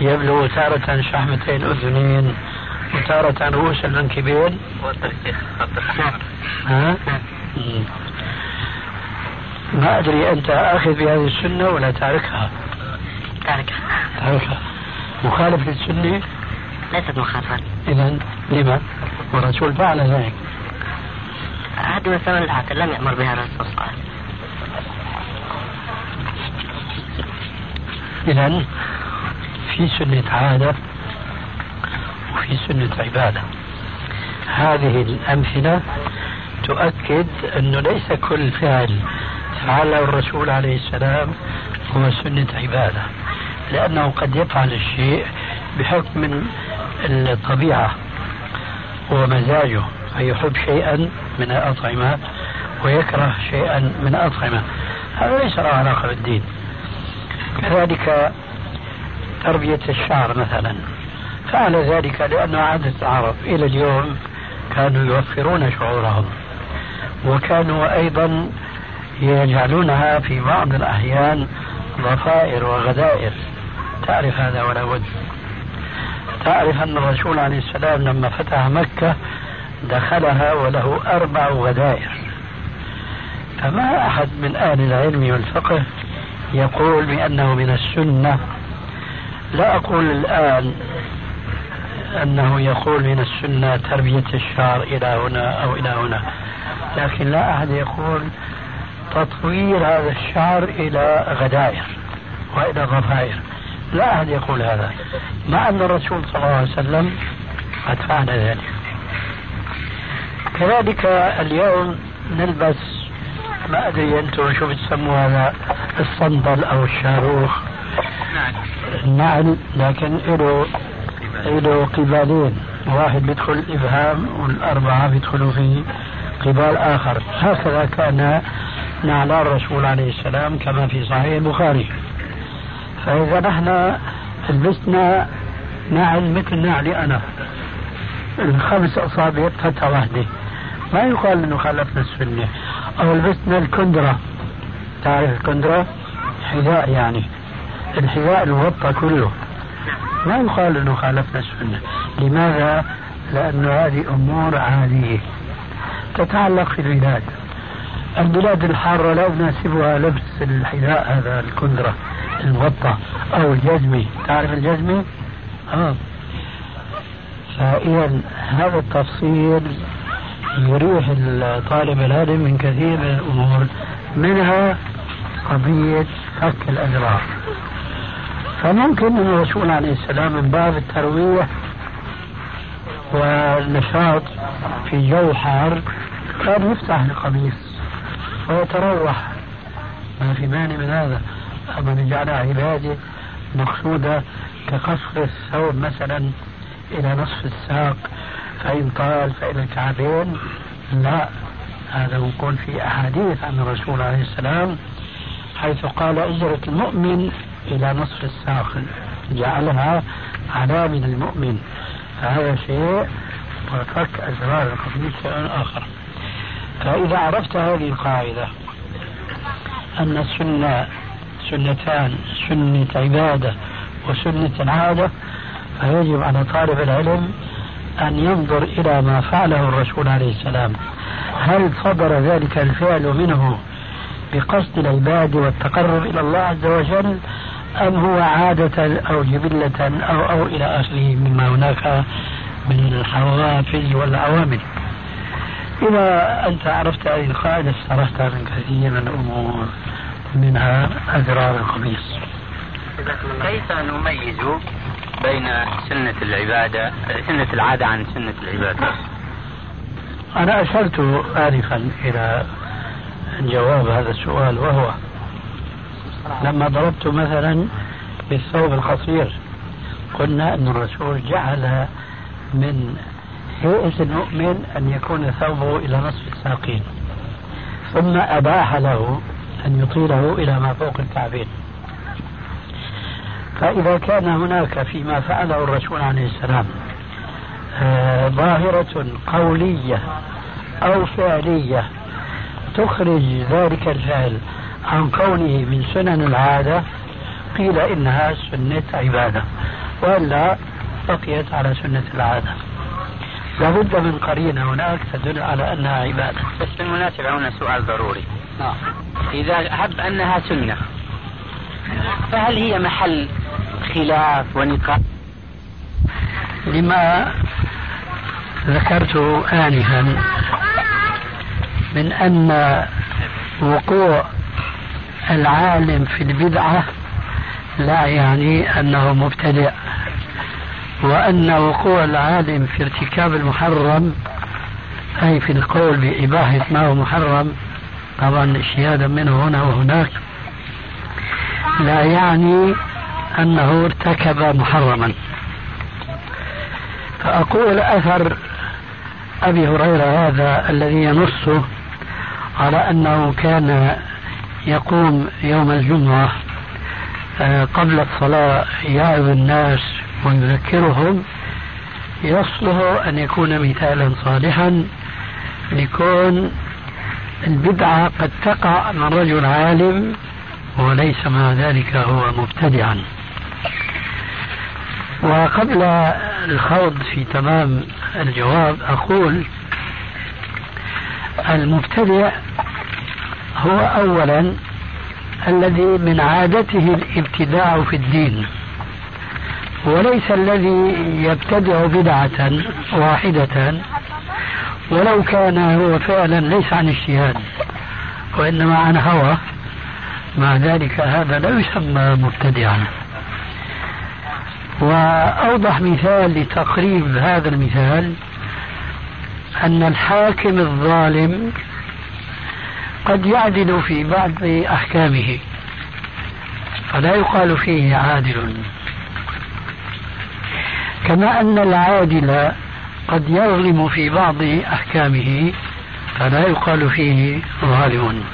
يبلغ تارة شحمتين أذنين وتارة رؤوس المنكبين ها؟ ما أدري أنت آخذ بهذه السنة ولا تاركها؟ تاركها تاركها مخالف للسنة؟ ليست مخالفة إذا لما؟ والرسول فعل ذلك هذه من العادة لم يأمر بها الرسول صلى الله عليه وسلم إذا في سنة عادة وفي سنة عبادة. هذه الأمثلة تؤكد أنه ليس كل فعل فعله الرسول عليه السلام هو سنة عبادة لأنه قد يفعل الشيء بحكم الطبيعة ومزاجه فيحب شيئا من الأطعمة ويكره شيئا من الأطعمة هذا ليس له علاقة بالدين. كذلك تربية الشعر مثلا. فعل ذلك لأنه عادة العرب إلى اليوم كانوا يوفرون شعورهم. وكانوا أيضا يجعلونها في بعض الأحيان ضفائر وغدائر. تعرف هذا ولا بد. تعرف أن الرسول عليه السلام لما فتح مكة دخلها وله أربع غدائر. فما أحد من أهل العلم والفقه يقول بأنه من السنة لا أقول الآن أنه يقول من السنة تربية الشعر إلى هنا أو إلى هنا لكن لا أحد يقول تطوير هذا الشعر إلى غدائر وإلى ضفائر لا أحد يقول هذا مع أن الرسول صلى الله عليه وسلم قد فعل ذلك. كذلك اليوم نلبس ما أدري أنتم شو بتسموا هذا الصندل أو الشاروخ النعل لكن له له قبالين. واحد بيدخل الإبهام والأربعة بيدخلوا في قبال آخر. هكذا كان نعل الرسول عليه السلام كما في صحيح البخاري. فإذا نحن لبسنا نعل مثل نعلي أنا. الخمس أصابع فتحة واحدة. ما يقال أنه خالفنا السنة. أو لبسنا الكندرة. تعرف الكندرة حذاء يعني. الحذاء المغطى كله. ما يقال أنه خالفنا السنة. لماذا؟ لأن هذه أمور عادية تتعلق في البلاد. البلاد الحارة لا يناسبها لبس الحذاء هذا الكندرة المغطى أو الجزمة تعرف الجزمة؟ آه. فإذا هذا التفصيل يريح الطالب العلم من كثير من الأمور منها قضية فك الأذرع فممكن أن الرسول عليه السلام من باب الترويح والنشاط في جو حار كان يفتح القميص ويتروح. ما في مانع من هذا. أما نجعلها عبادة مقصودة كقصر الثوب مثلا إلى نصف الساق فإن طال فإلى الكعبين لا. هذا نقول في أحاديث عن الرسول عليه السلام حيث قال أجرة المؤمن إلى نصف الساق جعلها على من المؤمن. فهذا شيء وفك أزرار القميص شيء آخر. فإذا عرفت هذه القاعدة أن السنة سنتان سنة عبادة وسنة العادة فيجب على طالب العلم أن ينظر إلى ما فعله الرسول عليه السلام. هل صدر ذلك الفعل منه بقصد العباد والتقرب إلى الله عز وجل أم هو عادة أو جبلة أو أو إلى آخره مما هناك من الحوافز والعوامل؟ إذا أنت عرفت هذه القاعدة استرحت من كثير من الأمور منها أزرار القميص. كيف نميز بين سنة العبادة سنة العادة عن سنة العبادة. أنا أشرت آنفا إلى جواب هذا السؤال وهو لما ضربت مثلا بالثوب القصير قلنا أن الرسول جعل من هيئة المؤمن أن يكون ثوبه إلى نصف الساقين ثم أباح له أن يطيله إلى ما فوق الكعبين. فإذا كان هناك فيما فعله الرسول عليه السلام آه ظاهرة قولية أو فعلية تخرج ذلك الفعل عن كونه من سنن العادة قيل إنها سنة عبادة وإلا بقيت على سنة العادة. لابد من قرينة هناك تدل على أنها عبادة. بس بالمناسبة هنا سؤال ضروري. نعم. إذا هب أنها سنة فهل هي محل خلاف ونقاش. لما ذكرت آنفا من أن وقوع العالم في البدعة لا يعني أنه مبتدع وأن وقوع العالم في ارتكاب المحرم أي في القول بإباحة ما هو محرم طبعا اجتهادا منه هنا وهناك لا يعني أنه ارتكب محرما. فأقول أثر أبي هريرة هذا الذي ينص على أنه كان يقوم يوم الجمعة آه، قبل الصلاة يعظ الناس ويذكرهم يصلح أن يكون مثالا صالحا لكون البدعة قد تقع من رجل عالم وليس مع ذلك هو مبتدعا. وقبل الخوض في تمام الجواب أقول المبتدع هو أولا الذي من عادته الابتداع في الدين وليس الذي يبتدع بدعة واحدة ولو كان هو فعلا ليس عن اجتهاد وإنما عن هوى مع ذلك هذا لا يسمى مبتدعا. وأوضح مثال لتقريب هذا المثال أن الحاكم الظالم قد يعدل في بعض أحكامه فلا يقال فيه عادل. كما أن العادل قد يظلم في بعض أحكامه فلا يقال فيه ظالم.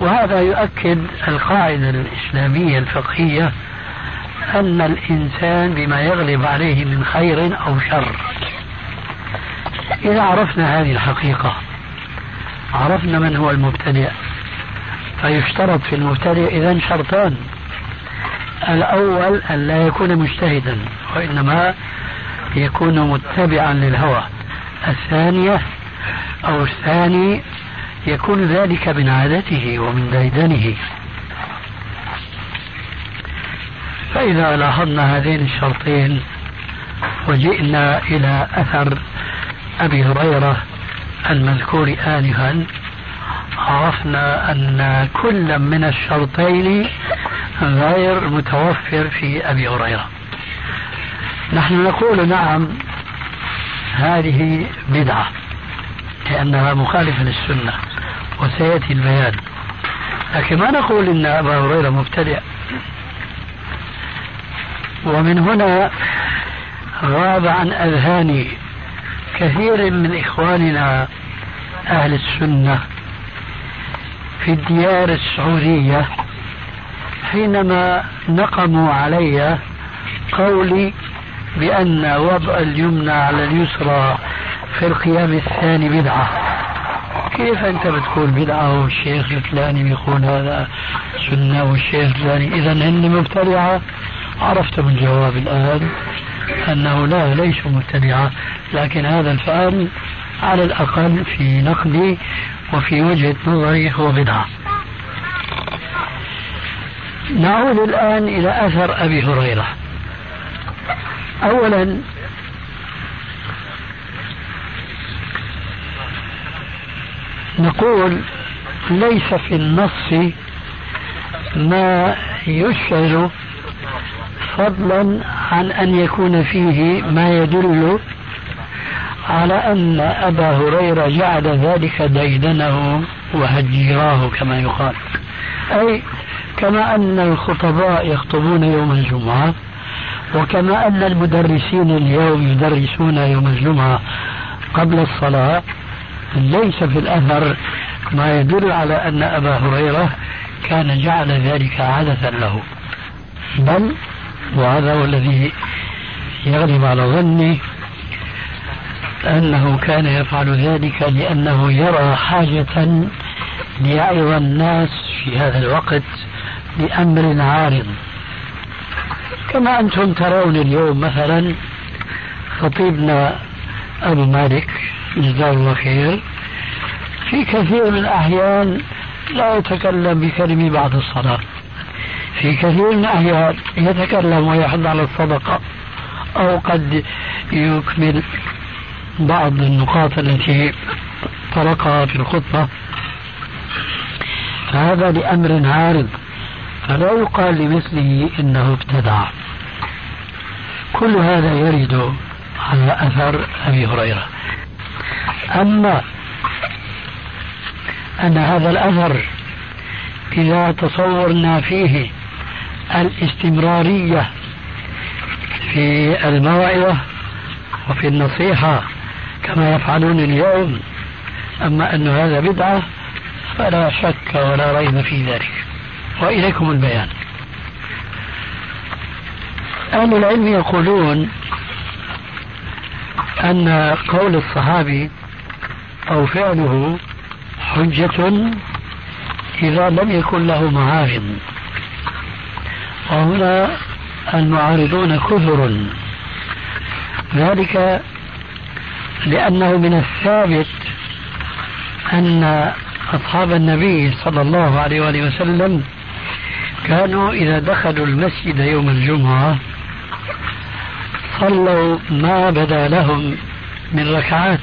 وهذا يؤكد القاعدة الإسلامية الفقهية أن الإنسان بما يغلب عليه من خير أو شر. إذا عرفنا هذه الحقيقة عرفنا من هو المبتدئ. فيشترط في المبتدئ إذا شرطان. الأول أن لا يكون مجتهدا وإنما يكون متبعا للهوى. الثانية أو الثاني يكون ذلك من عادته ومن ديدنه. فإذا لاحظنا هذين الشرطين وجئنا إلى أثر أبي هريرة المذكور آنفا عرفنا أن كل من الشرطين غير متوفر في أبي هريرة. نحن نقول نعم هذه بدعة لأنها مخالفة للسنة وسيأتي البيان. لكن ما نقول إن أبا هريرة مبتدع؟ ومن هنا غاب عن أذهان كثير من إخواننا أهل السنة في الديار السعودية حينما نقموا علي قولي بأن وضع اليمنى على اليسرى في القيام الثاني بدعة. كيف أنت بتقول بدعة والشيخ الفلاني بيقول هذا سنة والشيخ الفلاني؟ إذا هن مبتدعة؟ عرفتم الجواب الآن أنه لا ليسوا مبتدعة لكن هذا الفعل على الأقل في نقدي وفي وجهة نظري هو بدعة. نعود الآن إلى أثر أبي هريرة. أولا نقول ليس في النص ما يشعر فضلا عن أن يكون فيه ما يدل على أن أبا هريرة جعل ذلك ديدنه وهجيراه كما يقال. أي كما أن الخطباء يخطبون يوم الجمعة وكما أن المدرسين اليوم يدرسون يوم الجمعة قبل الصلاة ليس في الأثر ما يدل على أن أبا هريرة كان جعل ذلك عادة له. بل وهذا هو الذي يغلب على ظني أنه كان يفعل ذلك لأنه يرى حاجة ليعظ الناس في هذا الوقت بأمر عارض. كما أنتم ترون اليوم مثلا خطيبنا أبو مالك جزاه الله خير في كثير من الأحيان لا يتكلم بكلمة بعد الصلاة. في كثير من الأحيان يتكلم ويحض على الصدقة أو قد يكمل بعض النقاط التي طرقها في الخطبة. فهذا لأمر عارض فلا يقال لمثله إنه ابتدع. كل هذا يرد على أثر أبي هريرة. أما أن هذا الأثر إذا تصورنا فيه الاستمرارية في الموعظة وفي النصيحة كما يفعلون اليوم. أما أن هذا بدعة فلا شك ولا ريب في ذلك. وإليكم البيان. أهل العلم يقولون أن قول الصحابي أو فعله حجة إذا لم يكن له معارض. وهنا المعارضون كثر ذلك لأنه من الثابت أن أصحاب النبي صلى الله عليه وآله وسلم كانوا إذا دخلوا المسجد يوم الجمعة صلوا ما بدا لهم من ركعات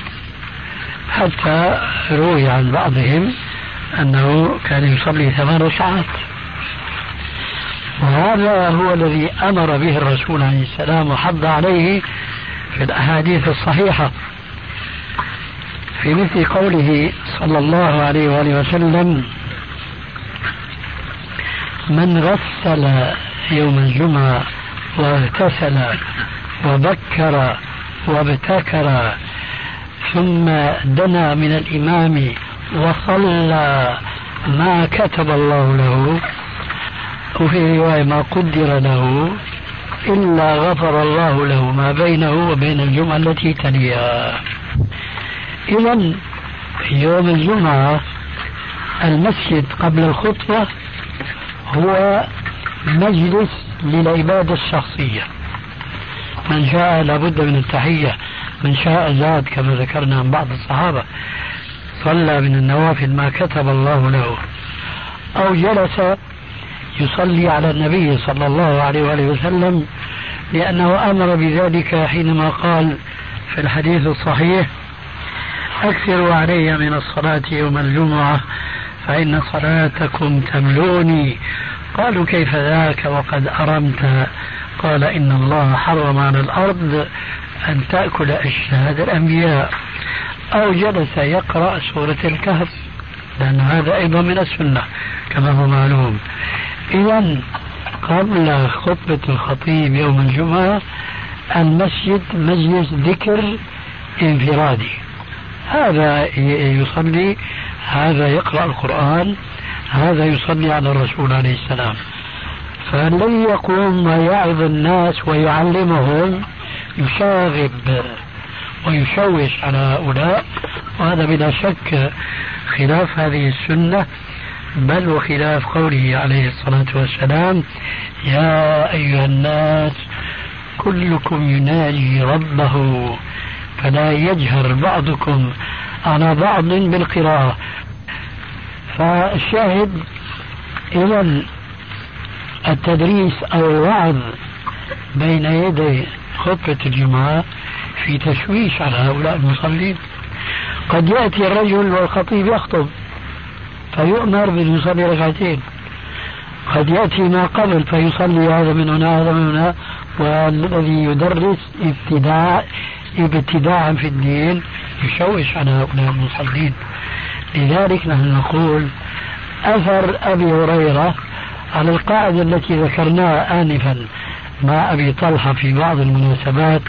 حتى روي عن بعضهم أنه كان يصلي ثمان ركعات. وهذا هو الذي أمر به الرسول عليه السلام وحض عليه في الأحاديث الصحيحة. في مثل قوله صلى الله عليه وآله وسلم من غسل يوم الجمعة واغتسل وبكر وابتكر ثم دنا من الإمام وصلى ما كتب الله له وفي رواية ما قدر له إلا غفر الله له ما بينه وبين الجمعة التي تليها. إذا يوم الجمعة المسجد قبل الخطبة هو مجلس للعبادة الشخصية. من شاء لابد من التحية من شاء زاد كما ذكرنا عن بعض الصحابة. صلى من النوافل ما كتب الله له. أو جلس يصلي على النبي صلى الله عليه وآله وسلم لأنه أمر بذلك حينما قال في الحديث الصحيح أكثروا علي من الصلاة يوم الجمعة فإن صلاتكم تملوني قالوا كيف ذاك؟ وقد أرمت. قال إن الله حرم على الأرض أن تأكل أجساد الأنبياء. أو جلس يقرأ سورة الكهف لأن هذا أيضا من السنة كما هو معلوم. إذا قبل خطبة الخطيب يوم الجمعة المسجد مجلس ذكر انفرادي. هذا يصلي هذا يقرأ القرآن هذا يصلي على الرسول عليه السلام. فالذي يقوم ويعظ الناس ويعلمهم يشاغب ويشوش على هؤلاء. وهذا بلا شك خلاف هذه السنة. بل وخلاف قوله عليه الصلاة والسلام يا أيها الناس كلكم يناجي ربه فلا يجهر بعضكم على بعض بالقراءة. فالشاهد إذا التدريس أو الوعظ بين يدي خطبة الجمعة في تشويش على هؤلاء المصلين. قد يأتي الرجل والخطيب يخطب. فيؤمر بأن يصلي ركعتين. قد يأتي ما قبل فيصلي هذا من هنا هذا من هنا. والذي يدرس ابتداع ابتداعا في الدين يشوش على هؤلاء المصلين. لذلك نحن نقول أثر أبي هريرة على القاعدة التي ذكرناها آنفا مع أبي طلحة في بعض المناسبات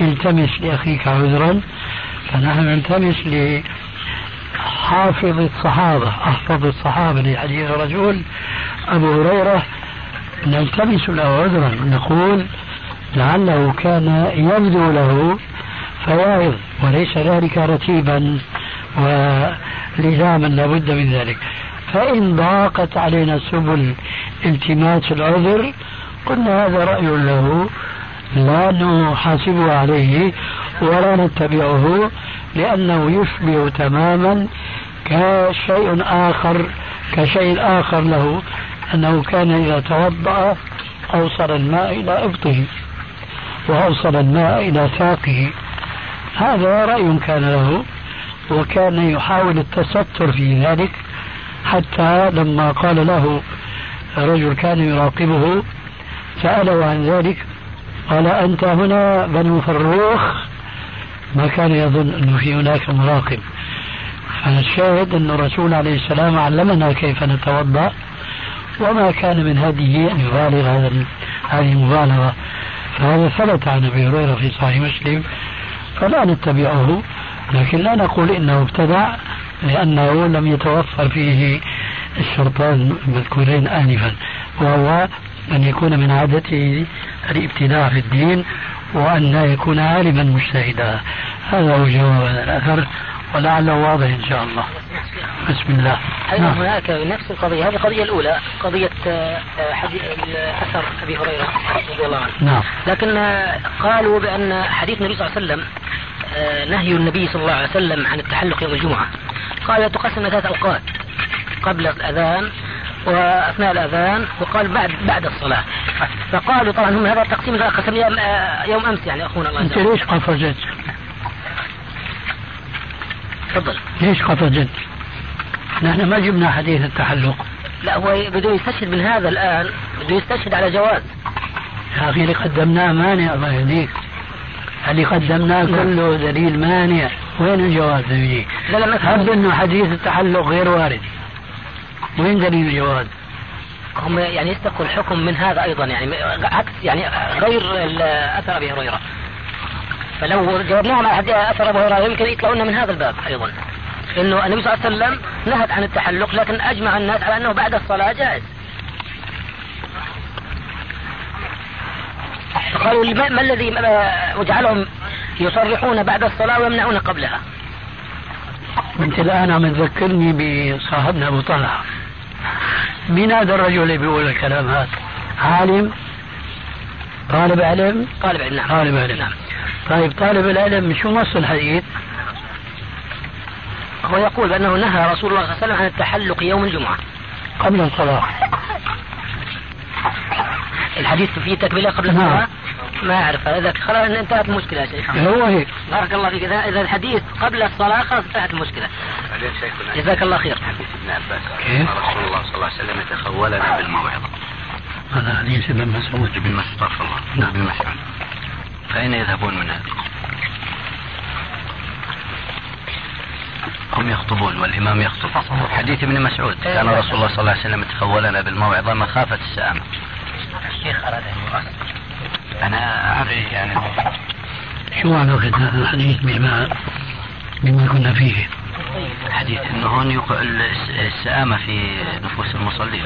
التمس لأخيك عذرا. فنحن نلتمس لحافظ الصحابة أحفظ الصحابة لحديث رجل أبو هريرة نلتمس له عذرا نقول لعله كان يبدو له فواعظ وليس ذلك رتيبا ولزاما لابد من ذلك. فإن ضاقت علينا سبل التماس العذر قلنا هذا رأي له لا نحاسبه عليه ولا نتبعه. لأنه يشبه تماما كشيء آخر كشيء آخر له أنه كان إذا توضأ أوصل الماء إلى إبطه وأوصل الماء إلى ساقه. هذا رأي كان له وكان يحاول التستر في ذلك حتى لما قال له رجل كان يراقبه سأله عن ذلك قال أنت هنا بنو فروخ؟ ما كان يظن أنه في هناك مراقب. فالشاهد أن الرسول عليه السلام علمنا كيف نتوضأ وما كان من هديه أن يبالغ هذا هذه المبالغة. فهذا ثبت عن أبي هريرة في صحيح مسلم فلا نتبعه لكن لا نقول إنه ابتدع لأنه لم يتوفر فيه الشرطان المذكورين آنفا وهو أن يكون من عادته الابتداع في الدين وأن لا يكون عالما مجتهدا. هذا هو جواب الأثر ولعله واضح إن شاء الله. بسم الله. أيضا نعم. هناك نفس القضية؟ هذه القضية الأولى قضية آه، حديث أثر أبي هريرة رضي الله عنه. نعم. لكن آه، قالوا بأن حديث النبي صلى الله عليه وسلم آه، نهي النبي صلى الله عليه وسلم عن التحلق يوم الجمعة. قال تقسم ثلاث أوقات قبل الأذان وأثناء الأذان وقال بعد بعد الصلاة. فقالوا طبعا هم هذا التقسيم قسم يوم, يوم أمس يعني أخونا الله أنت ليش قفزت؟ تفضل. ليش قفزت؟ نحن ما جبنا حديث التحلق. لا هو بده يستشهد من هذا الآن بده يستشهد على جواز. يا أخي اللي قدمناه مانع الله يهديك. اللي قدمناه نعم. كله دليل مانع. وين الجواز يجي؟ لا لا هب إنه حديث التحلق غير وارد. وين دليل الجواز؟ هم يعني يستقوا الحكم من هذا أيضا يعني عكس يعني غير أثر أبي هريرة. فلو جاوبناهم على أثر ابو هريرة يمكن يطلعون من هذا الباب أيضا. انه النبي صلى الله عليه وسلم نهت عن التحلق لكن أجمع الناس على أنه بعد الصلاة جائز. قالوا ما الذي جعلهم يصرحون بعد الصلاة ويمنعون قبلها؟ انت الآن عم تذكرني بصاحبنا أبو طلحة. مين هذا الرجل اللي بيقول الكلام هذا؟ عالم؟ طالب علم؟ طالب علم نعم. طالب علم. نعم. طيب طالب العلم شو نص الحديث؟ هو يقول بأنه نهى رسول الله صلى الله عليه وسلم عن التحلق يوم الجمعة. قبل الصلاة. الحديث فيه تكبيرة قبل نعم. ما أعرف إذا خلاص انتهت المشكلة يا شيخ. هو هيك. بارك الله فيك. إذا إذا الحديث قبل الصلاة خلاص انتهت المشكلة. جزاك الله خير. ابن عباس. كيف؟ رسول الله صلى الله عليه وسلم يتخولنا بالموعظة. هذا حديث ابن مسعود. ابن مسعود الله نعم. ابن مسعود فأين يذهبون من هذا؟ هم يخطبون والإمام يخطب. حديث ابن مسعود. كان رسول الله صلى الله عليه وسلم يتخولنا بالموعظة مخافة السآمة الشيخ أن يؤصل أنا أعرف يعني شو علاقة الحديث بما بما كنا فيه؟ حديث إنه هون يوقع الس- السآمة في نفوس المصلين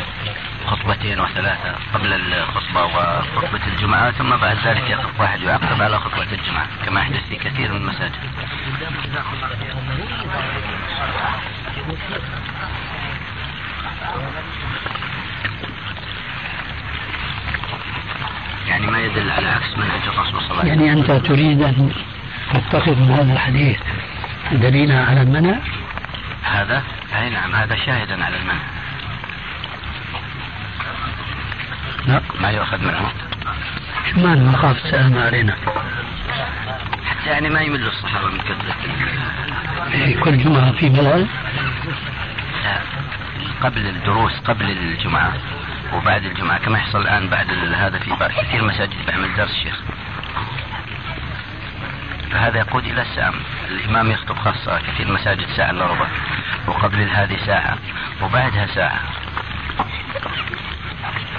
خطبتين وثلاثة قبل الخطبة وخطبة الجمعة ثم بعد ذلك يقف واحد يعقب على خطبة الجمعة كما يحدث في كثير من المساجد يعني ما يدل على عكس منهج الرسول صلى الله عليه وسلم يعني أنت تريد أن تتخذ من هذا الحديث دليلا على المنع؟ هذا؟ أي نعم هذا شاهدا على المنع. لا. ما يؤخذ منه؟ شو معنى مخافة السلامة علينا؟ حتى يعني ما يمل الصحابة من كثرة إيه، كل جمعة في ملل لا، قبل الدروس قبل الجمعة. وبعد الجمعة كما يحصل الآن بعد هذا في بعض كثير مساجد بيعمل درس شيخ. فهذا يقود إلى السام الإمام يخطب خاصة كثير مساجد ساعة إلا ربع وقبل هذه ساعة وبعدها ساعة.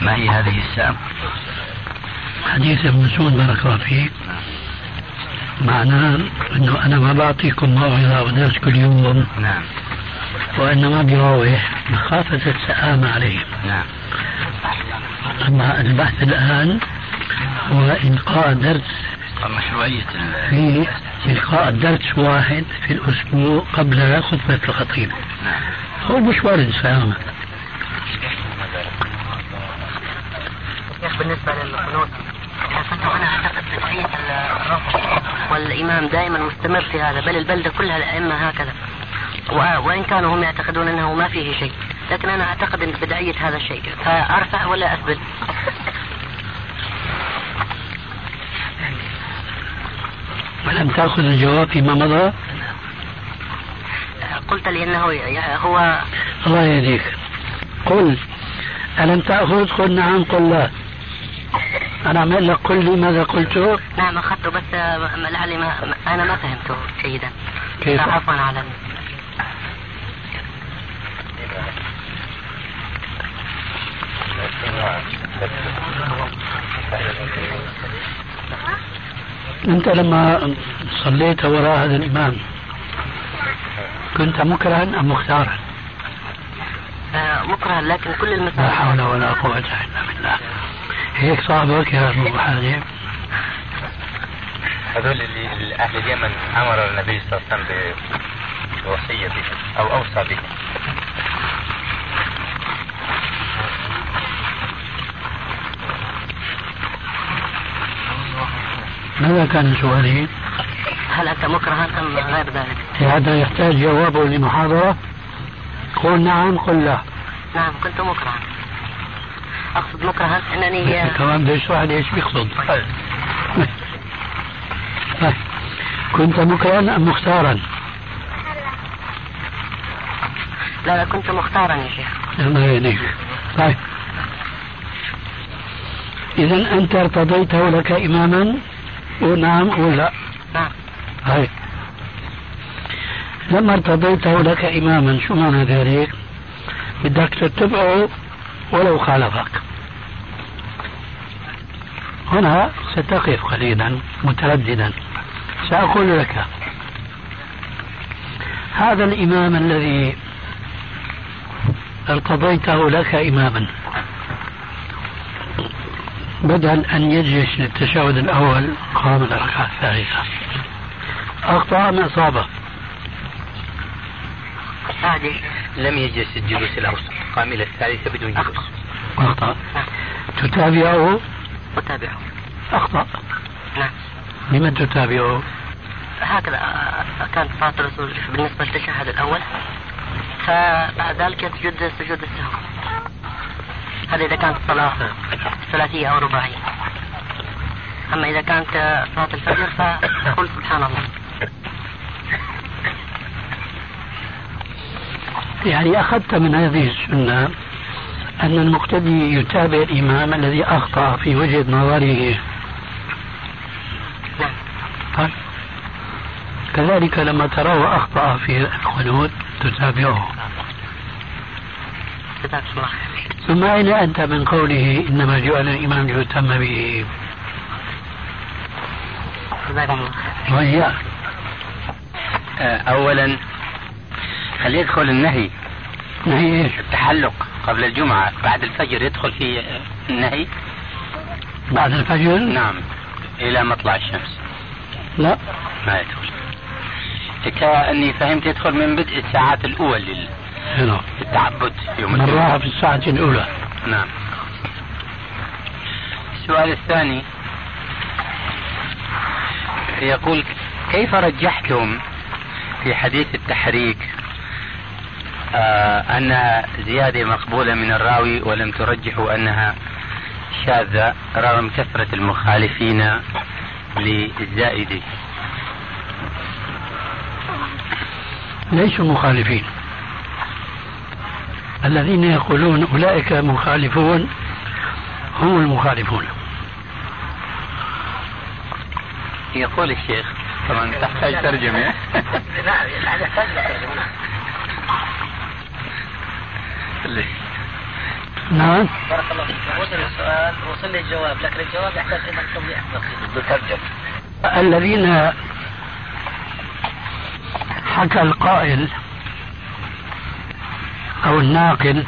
ما هي هذه الساعة؟ حديث ابن مسعود بارك الله فيك معناه إنه أنا ما بعطيكم موعظة ودرس كل يوم. نعم. وإنما بروح مخافة السآمة عليهم. نعم. اما البحث الآن هو القاء درس مشروعية في القاء درس واحد في الأسبوع قبل خطبة الخطيب. نعم. هو مش وارد السآمة شيخ بالنسبة للقنوت أنا أعتقد الرفض والإمام دائما مستمر في هذا بل البلدة كلها الأئمة هكذا. وإن كانوا هم يعتقدون أنه ما فيه شيء. لكن أنا أعتقد أن بدعية هذا الشيء. فأرفع ولا أثبت ولم تأخذ الجواب فيما مضى؟ قلت لي أنه ي- هو الله يهديك. قل ألم تأخذ؟ قل نعم قل لا. أنا أعمل لك قل لي ماذا قلت نعم أخذته بس لعلي ما أنا ما فهمته جيدا. كيف؟ عفوا على أنت لما صليت وراء هذا الإمام كنت مكرها أم مختارا آه، مكره لكن كل لا المسائل حول ولا قوة إلا بالله. هيك صاحبك يا أبو حازم. هذول اللي أهل اليمن أمر النبي صلى الله عليه وسلم بوصيه بهم أو أوصى بهم ماذا كان سؤالي؟ هل أنت مكره أم غير ذلك هذا يحتاج جواب لمحاضرة؟ قل نعم قل لا. نعم كنت مكرها. أقصد مكرها أنني كمان بده يشرح لي إيش بيقصد؟ طيب. كنت مكرها أم مختارا؟ لا لا كنت مختارا يا شيخ. الله يهديك طيب. إذا أنت ارتضيته لك إماما؟ ونعم ولا؟ نعم. طيب لما ارتضيته لك إماما شو معنى ذلك؟ بدك تتبعه ولو خالفك. هنا ستقف قليلا مترددا. سأقول لك هذا الإمام الذي ارتضيته لك إماما. بدل أن يجلس للتشهد الأول قام الركعة الثالثة. أخطأ أم أصابه لم يجلس الجلوس الاوسط قام إلى الثالثة بدون جلوس. أخطأ. أخطأ. نعم. تتابعه؟ أتابعه. أخطأ. نعم. لمن تتابعه؟ هكذا آه، كانت صلاة الرسول بالنسبة للتشهد الأول فبعد ذلك يسجد سجود السهو. هذا إذا كانت الصلاة ثلاثية أو رباعية. أما إذا كانت صلاة الفجر فقل سبحان الله. يعني أخذت من هذه السنة أن المقتدي يتابع الإمام الذي أخطأ في وجهة نظره. طيب. كذلك لما تراه أخطأ في القنوت تتابعه. ثم أين أنت من قوله إنما جعل الإمام ليتم به. وإياك أولا هل يدخل النهي؟ نهي إيش؟ التحلق قبل الجمعة بعد الفجر يدخل في النهي؟ بعد الفجر؟ نعم. إلى مطلع الشمس. لا. ما يدخل. كأني فهمت يدخل من بدء الساعات الأول لل... هنا. التعبد يوم مرة في الساعة الأولى. نعم. السؤال الثاني. يقول كيف رجحتم في حديث التحريك آه أن زيادة مقبولة من الراوي ولم ترجحوا أنها شاذة رغم كثرة المخالفين للزائدة؟ ليسوا مخالفين. الذين يقولون أولئك مخالفون هم المخالفون. يقول الشيخ طبعا تحتاج ترجمة. ترجمة نعم. بارك الله فيك. وصل السؤال وصل لي الجواب لكن الجواب يحتاج إلى بسيط بترجم الذين حكى القائل أو الناقل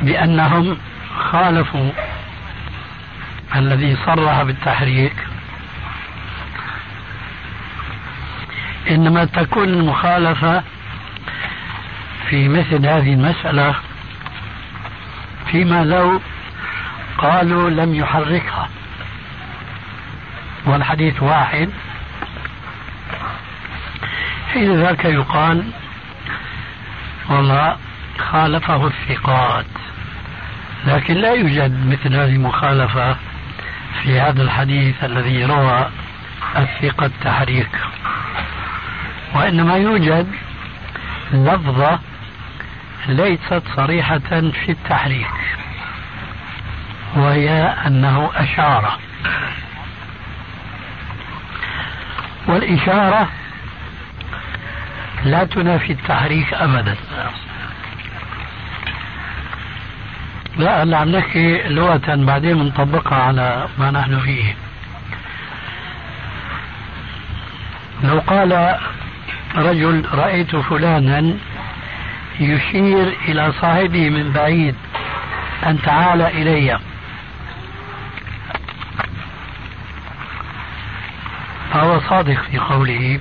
بأنهم خالفوا الذي صرح بالتحريك. إنما تكون المخالفة في مثل هذه المسألة فيما لو قالوا لم يحركها. والحديث واحد. حين ذاك يقال والله خالفه الثقات. لكن لا يوجد مثل هذه المخالفة في هذا الحديث الذي روى الثقة التحريك. وإنما يوجد لفظة ليست صريحة في التحريك وهي أنه أشار والإشارة لا تنافي التحريك أبدا. لا اللي عم نحكي لغة بعدين بنطبقها على ما نحن فيه. لو قال رجل رأيت فلانا يشير إلى صاحبه من بعيد أن تعال إلي. فهو صادق في قوله.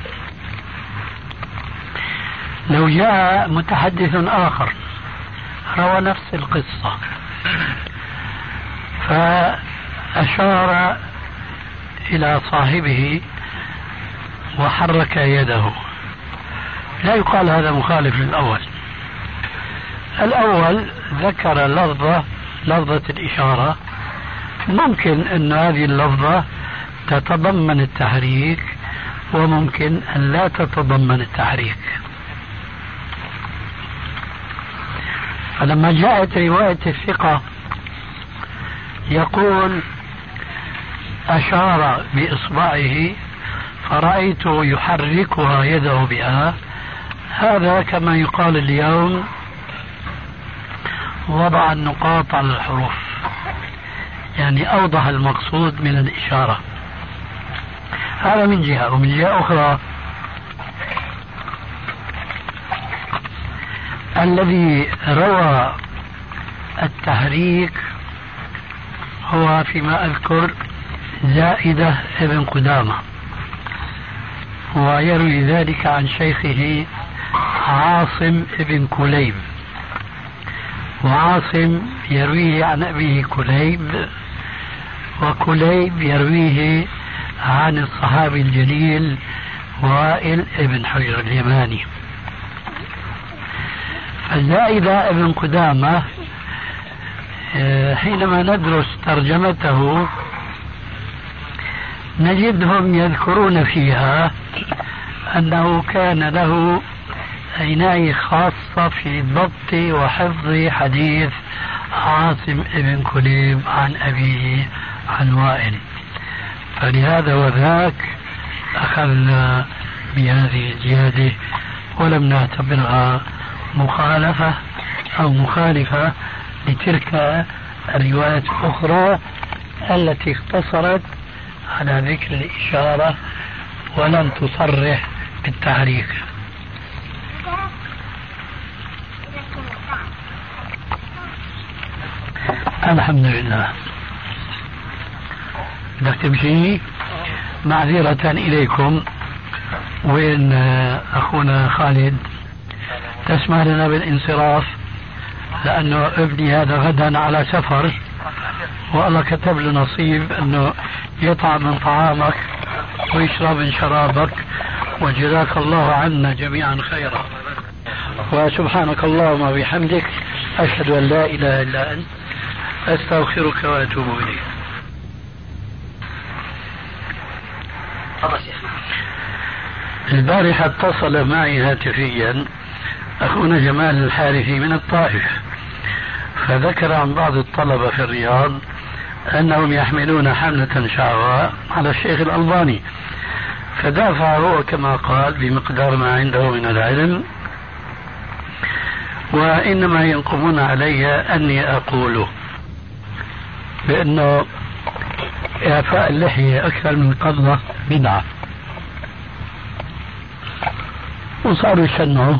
لو جاء متحدث آخر روى نفس القصة. فأشار إلى صاحبه وحرك يده. لا يقال هذا مخالف للأول. الأول ذكر لفظة لفظة الإشارة. ممكن أن هذه اللفظة تتضمن التحريك وممكن أن لا تتضمن التحريك. فلما جاءت رواية الثقة يقول أشار بإصبعه فرأيت يحركها يده بها. هذا كما يقال اليوم وضع النقاط على الحروف يعني أوضح المقصود من الإشارة. هذا من جهة ومن جهة أخرى الذي روى التحريك هو فيما أذكر زائدة ابن قدامة ويروي ذلك عن شيخه عاصم ابن كليب. وعاصم يرويه عن أبيه كليب وكليب يرويه عن الصحابي الجليل وائل ابن حجر اليماني. فزائدة ابن قدامة آه، حينما ندرس ترجمته نجدهم يذكرون فيها أنه كان له عناية خاصة في ضبط وحفظ حديث عاصم بن كليب عن أبيه عن وائل. فلهذا وذاك أخذنا بهذه الزيادة ولم نعتبرها مخالفة أو مخالفة لتلك الروايات الأخرى التي اقتصرت على ذكر الإشارة ولم تصرح بالتحريك الحمد لله. بدك تمشي معذرة إليكم وين أخونا خالد؟ تسمح لنا بالانصراف لأنه أبني هذا غدا على سفر والله كتب له نصيب أنه يطعم من طعامك ويشرب من شرابك وجزاك الله عنا جميعا خيرا. وسبحانك اللهم وبحمدك أشهد أن لا إله إلا أنت أستغفرك وأتوب إليك. البارحة اتصل معي هاتفيا. أخونا جمال الحارثي من الطائف. فذكر عن بعض الطلبة في الرياض أنهم يحملون حملة شعراء على الشيخ الألباني. فدافع هو كما قال بمقدار ما عنده من العلم وإنما ينقمون علي أني أقول بأنه إعفاء اللحية أكثر من قبضة بدعة. وصاروا يشنعوا.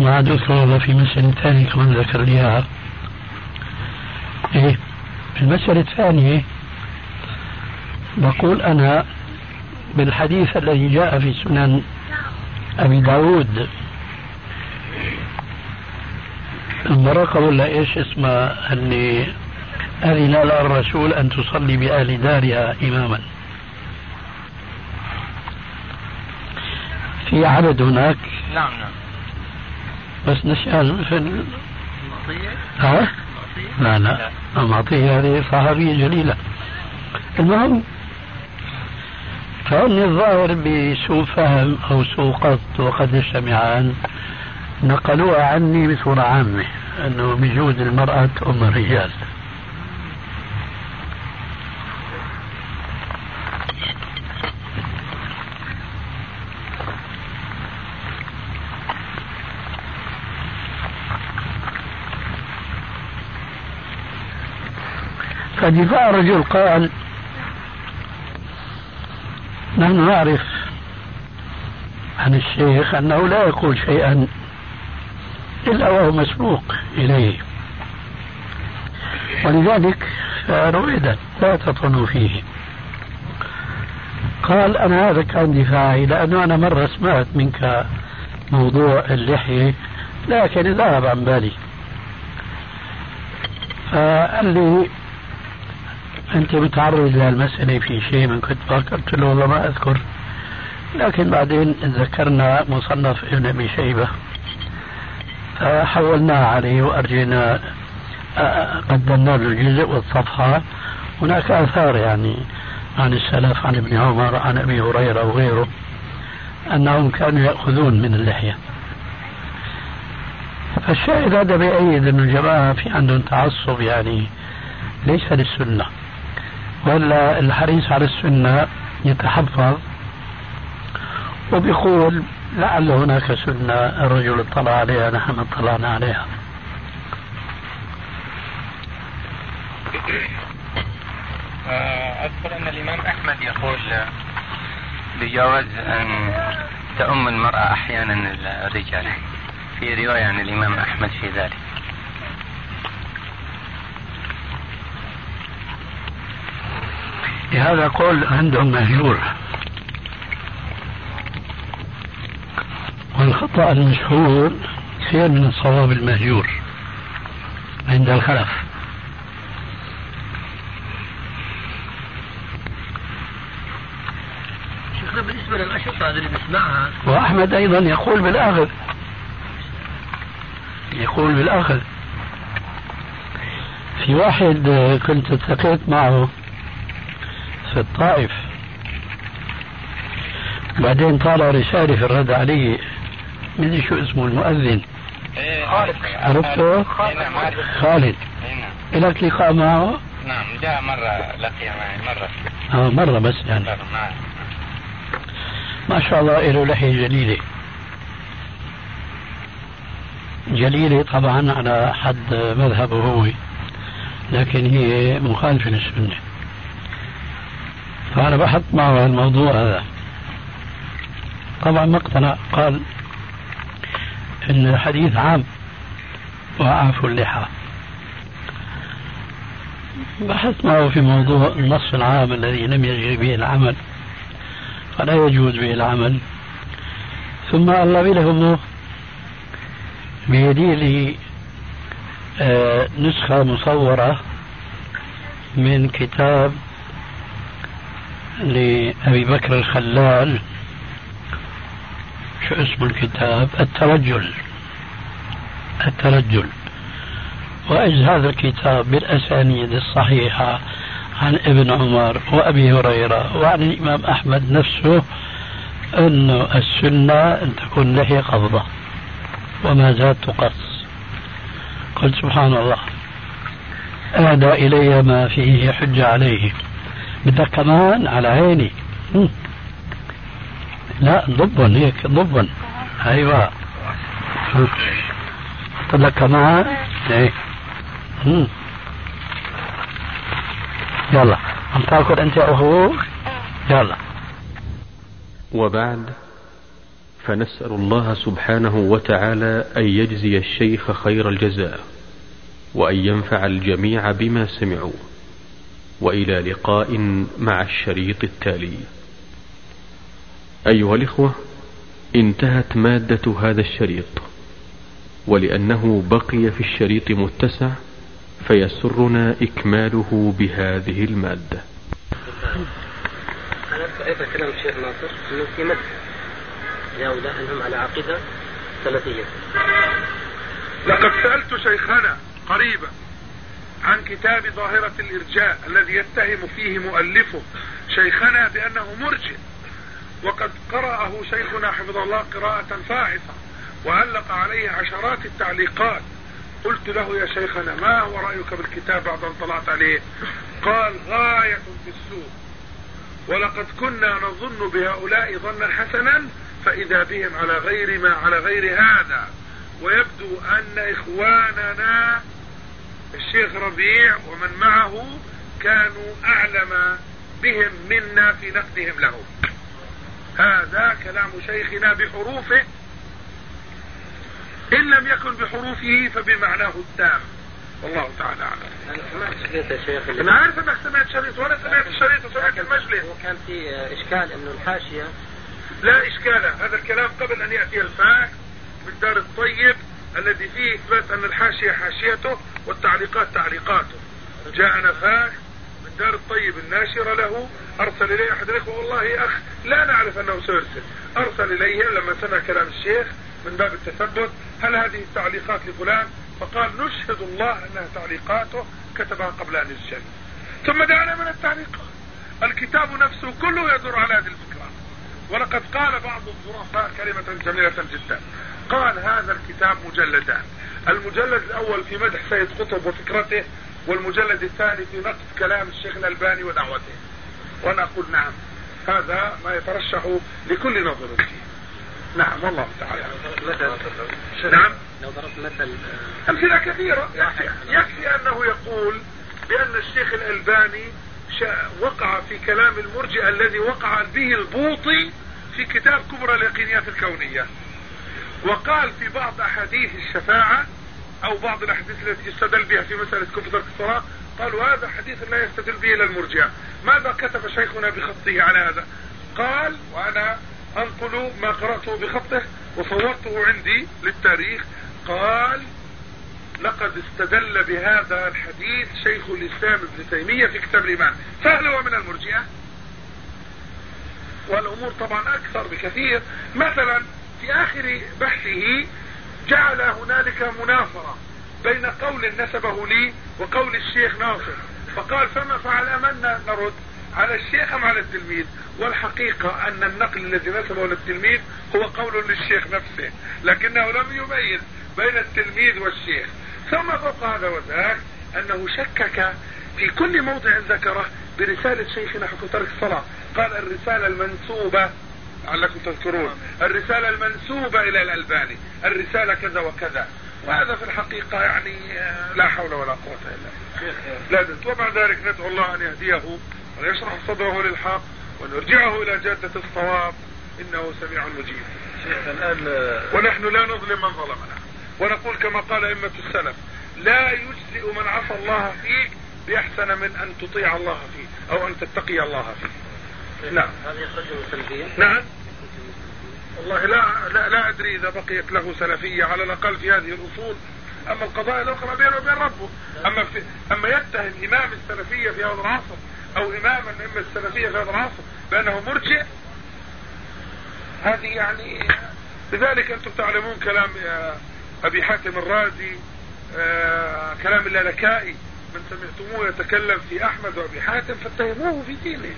ما عاد أذكر في مسألة ثانية كمان ذكر لي إياها إيه المسألة الثانية بقول أنا بالحديث الذي جاء في سنن أبي داود المرأة ولا إيش اسمها اللي أذن لها الرسول أن تصلي بأهل دارها إماما. في عدد هناك؟ نعم نعم. بس نسأل ال... ها؟ لا لا. معطية هذه صحابية جليلة. المهم فإن الظاهر بسوء فهم أو سوء قصد وقد يجتمعان نقلوها عني بصورة عامة أنه بجوز المرأة أم الرجال. فدفاع رجل قال نحن نعرف عن الشيخ أنه لا يقول شيئا إلا وهو مسبوق إليه. ولذلك رويدا لا تطنوا فيه. قال أنا هذا كان دفاعي لأنه أنا مرة سمعت منك موضوع اللحية لكن ذهب عن بالي. فقال لي أنت متعرض للمسألة في شيء من كنت فكرت له والله ما أذكر. لكن بعدين ذكرنا مصنف ابن أبي شيبة. فحولناه عليه وأرجينا قدمنا له الجزء والصفحة. هناك آثار يعني عن السلف عن ابن عمر عن أبي هريرة وغيره أنهم كانوا يأخذون من اللحية. فالشاهد هذا بيأيد أن الجماعة في عندهم تعصب يعني ليس للسنة. ولا الحريص على السنة يتحفظ. وبيقول لعل هناك سنة الرجل اطلع عليها نحن اطلعنا عليها. أذكر أن الإمام أحمد يقول بجواز أن تؤم المرأة أحيانا الرجال. في رواية عن الإمام أحمد في ذلك. هذا قول عندهم مهجور والخطأ المشهور خير من الصواب المهجور عند الخلف. شيخنا بالنسبة للأشرطة اللي بنسمعها وأحمد أيضا يقول بالأخذ. يقول بالأخذ. في واحد كنت التقيت معه في الطائف. بعدين طالع رسالة في الرد علي. من شو اسمه المؤذن؟ خالد. عرفته؟ خالد. نعم. لك لقاء معه؟ نعم جاء مرة لقي معي مرة. آه مرة بس يعني. نعم. ما شاء الله له لحية جليلة. جليلة طبعا على حد مذهبه هو لكن هي مخالفة للسنة. فأنا بحث معه الموضوع. هذا. طبعا ما اقتنع قال إن الحديث عام وأعفوا اللحى. بحثت معه في موضوع النص العام الذي لم يجري به العمل فلا يجوز به العمل. ثم الله له بيدي لي آه نسخة مصورة من كتاب لأبي بكر الخلال شو اسم الكتاب؟ الترجل. الترجل. وإذ هذا الكتاب بالأسانيد الصحيحة عن ابن عمر وأبي هريرة وعن الإمام أحمد نفسه أن السنة أن تكون لحية قبضة وما زاد تقص. قلت سبحان الله. أهدى إلي ما فيه حجة عليه. بدك كمان على عيني. لا ضبن هيك ضبن. أيوه. لك كمان إيه يلا. عم تأكل أنت أخوك؟ يلا. وبعد فنسأل الله سبحانه وتعالى أن يجزي الشيخ خير الجزاء وأن ينفع الجميع بما سمعوا. وإلى لقاء مع الشريط التالي. أيها الإخوة انتهت مادة هذا الشريط ولأنه بقي في الشريط متسع فيسرنا إكماله بهذه المادة. أنا أذكر كلام الشيخ ناصر أنه في مد لهؤلاء أنهم على عقيدة سلفية لقد سألت شيخنا قريبا عن كتاب ظاهرة الإرجاء الذي يتهم فيه مؤلفه شيخنا بأنه مرجئ. وقد قرأه شيخنا حفظه الله قراءة فاحصة وعلق عليه عشرات التعليقات. قلت له يا شيخنا ما هو رأيك بالكتاب بعد أن طلعت عليه؟ قال غاية في السوء ولقد كنا نظن بهؤلاء ظنا حسنا فإذا بهم على غير ما على غير هذا. ويبدو أن إخواننا الشيخ ربيع ومن معه كانوا أعلم بهم منا في نقدهم له. هذا كلام شيخنا بحروفه. إن لم يكن بحروفه فبمعناه التام. والله تعالى أعلم. أنا سمعت شريط يا شيخ. أنا عارف أنك سمعت شريط وأنا سمعت الشريط وسمعت المجلس. وكان في إشكال أنه الحاشية. لا إشكال هذا الكلام قبل أن يأتي الفاكس من دار الطيب. الذي فيه إثبات أن الحاشية حاشيته والتعليقات تعليقاته. جاءنا فاكس من دار الطيب الناشرة له أرسل إليه أحد الإخوة. والله أخ لا نعرف أنه سيرسل. أرسل إليه لما سمع كلام الشيخ من باب التثبت هل هذه التعليقات لفلان؟ فقال نشهد الله أنها تعليقاته كتبها قبل أن يسجل. ثم دعنا من التعليقات الكتاب نفسه كله يدور على هذه الفكرة. ولقد قال بعض الظرفاء كلمة جميلة جدا. قال هذا الكتاب مجلدان. المجلد الأول في مدح سيد قطب وفكرته والمجلد الثاني في نقد كلام الشيخ الألباني ودعوته. وأنا أقول نعم هذا ما يترشح لكل نظر فيه. نعم والله تعالى. نعم؟ لو ضربت مثل أمثلة كثيرة. يكفي, يكفي أنه يقول بأن الشيخ الألباني وقع في كلام المرجئة الذي وقع به البوطي في كتاب كبرى اليقينيات الكونية. وقال في بعض أحاديث الشفاعة أو بعض الأحاديث التي يستدل بها في مسألة كفر الصلاة قالوا هذا حديث لا يستدل به إلى المرجئة ماذا كتب شيخنا بخطه على هذا؟ قال وأنا أنقل ما قرأته بخطه وصورته عندي للتاريخ. قال لقد استدل بهذا الحديث شيخ الإسلام ابن تيمية في كتاب الإيمان. فهل هو من المرجئة والأمور طبعا أكثر بكثير. مثلا في آخر بحثه جعل هنالك منافرة بين قول نسبه لي وقول الشيخ ناصر. فقال فما فعل أمنا نرد على الشيخ أم على التلميذ؟ والحقيقة أن النقل الذي نسبه للتلميذ هو قول للشيخ نفسه لكنه لم يميز بين التلميذ والشيخ. ثم فوق هذا وذاك أنه شكك في كل موضع ذكره برسالة شيخنا حكم ترك الصلاة. قال الرسالة المنسوبة لعلكم تذكرون. الرسالة المنسوبة إلى الألباني. الرسالة كذا وكذا. وهذا في الحقيقة يعني لا حول ولا قوة إلا بالله. لا ومع ذلك ندعو الله أن يهديه ويشرح صدره للحق ونرجعه إلى جادة الصواب. إنه سميع مجيب. الآن ونحن لا نظلم من ظلمنا. ونقول كما قال أئمة السلف لا يجزئ من عصى الله فيك بأحسن من أن تطيع الله فيه أو أن تتقي الله فيه. نعم. هذه سلفية نعم. والله لا, لا لا أدري إذا بقيت له سلفية على الأقل في هذه الأصول. أما القضايا الأخرى بينه وبين ربه. أما في أما يتهم إمام السلفية في هذا العصر أو إماما من السلفية في هذا العصر بأنه مرجع. هذه يعني لذلك أنتم تعلمون كلام أبي حاتم الرازي آه كلام اللالكائي. من سمعتموه يتكلم في أحمد وأبي حاتم فاتهموه في دينه.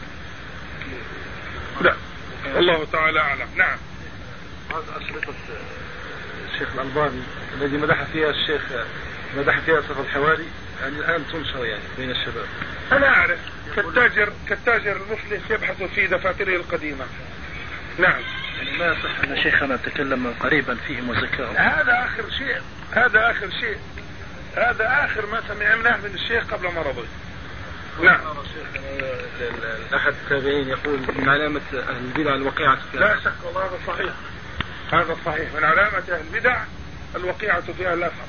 لا. الله تعالى أعلم. نعم. هذا اشرطه الشيخ الألباني الذي مدح فيها الشيخ مدح فيها صف الحواري يعني الآن تنشر يعني بين الشباب. أنا أعرف. كالتاجر كالتاجر المفلس يبحث في دفاتره القديمة. نعم. يعني ما يصح أن شيخنا تكلم قريبا فيهم وزكاهم هذا آخر شيء. هذا آخر شيء. هذا آخر ما سمعناه من الشيخ قبل مرضه. نعم. احد التابعين يقول من علامة أهل البدع الوقيعة في لا شك والله هذا صحيح. هذا صحيح. من علامة أهل البدع الوقيعة في أهل الأثر.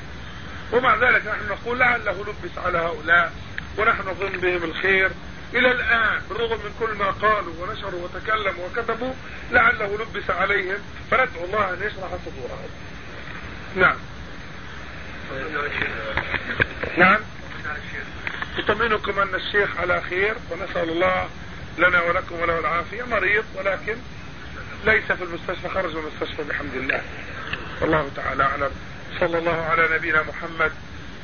ومع ذلك نحن نقول لعله لبس على هؤلاء ونحن نظن بهم الخير. إلى الآن بالرغم من كل ما قالوا ونشروا وتكلموا وكتبوا لعله لبس عليهم. فندعو الله أن يشرح صدورهم. نعم. نعم. أطمئنكم أن الشيخ على خير ونسأل الله لنا ولكم وله العافية. مريض ولكن ليس في المستشفى خرج من المستشفى بحمد الله. والله تعالى أعلم. صلى الله على نبينا محمد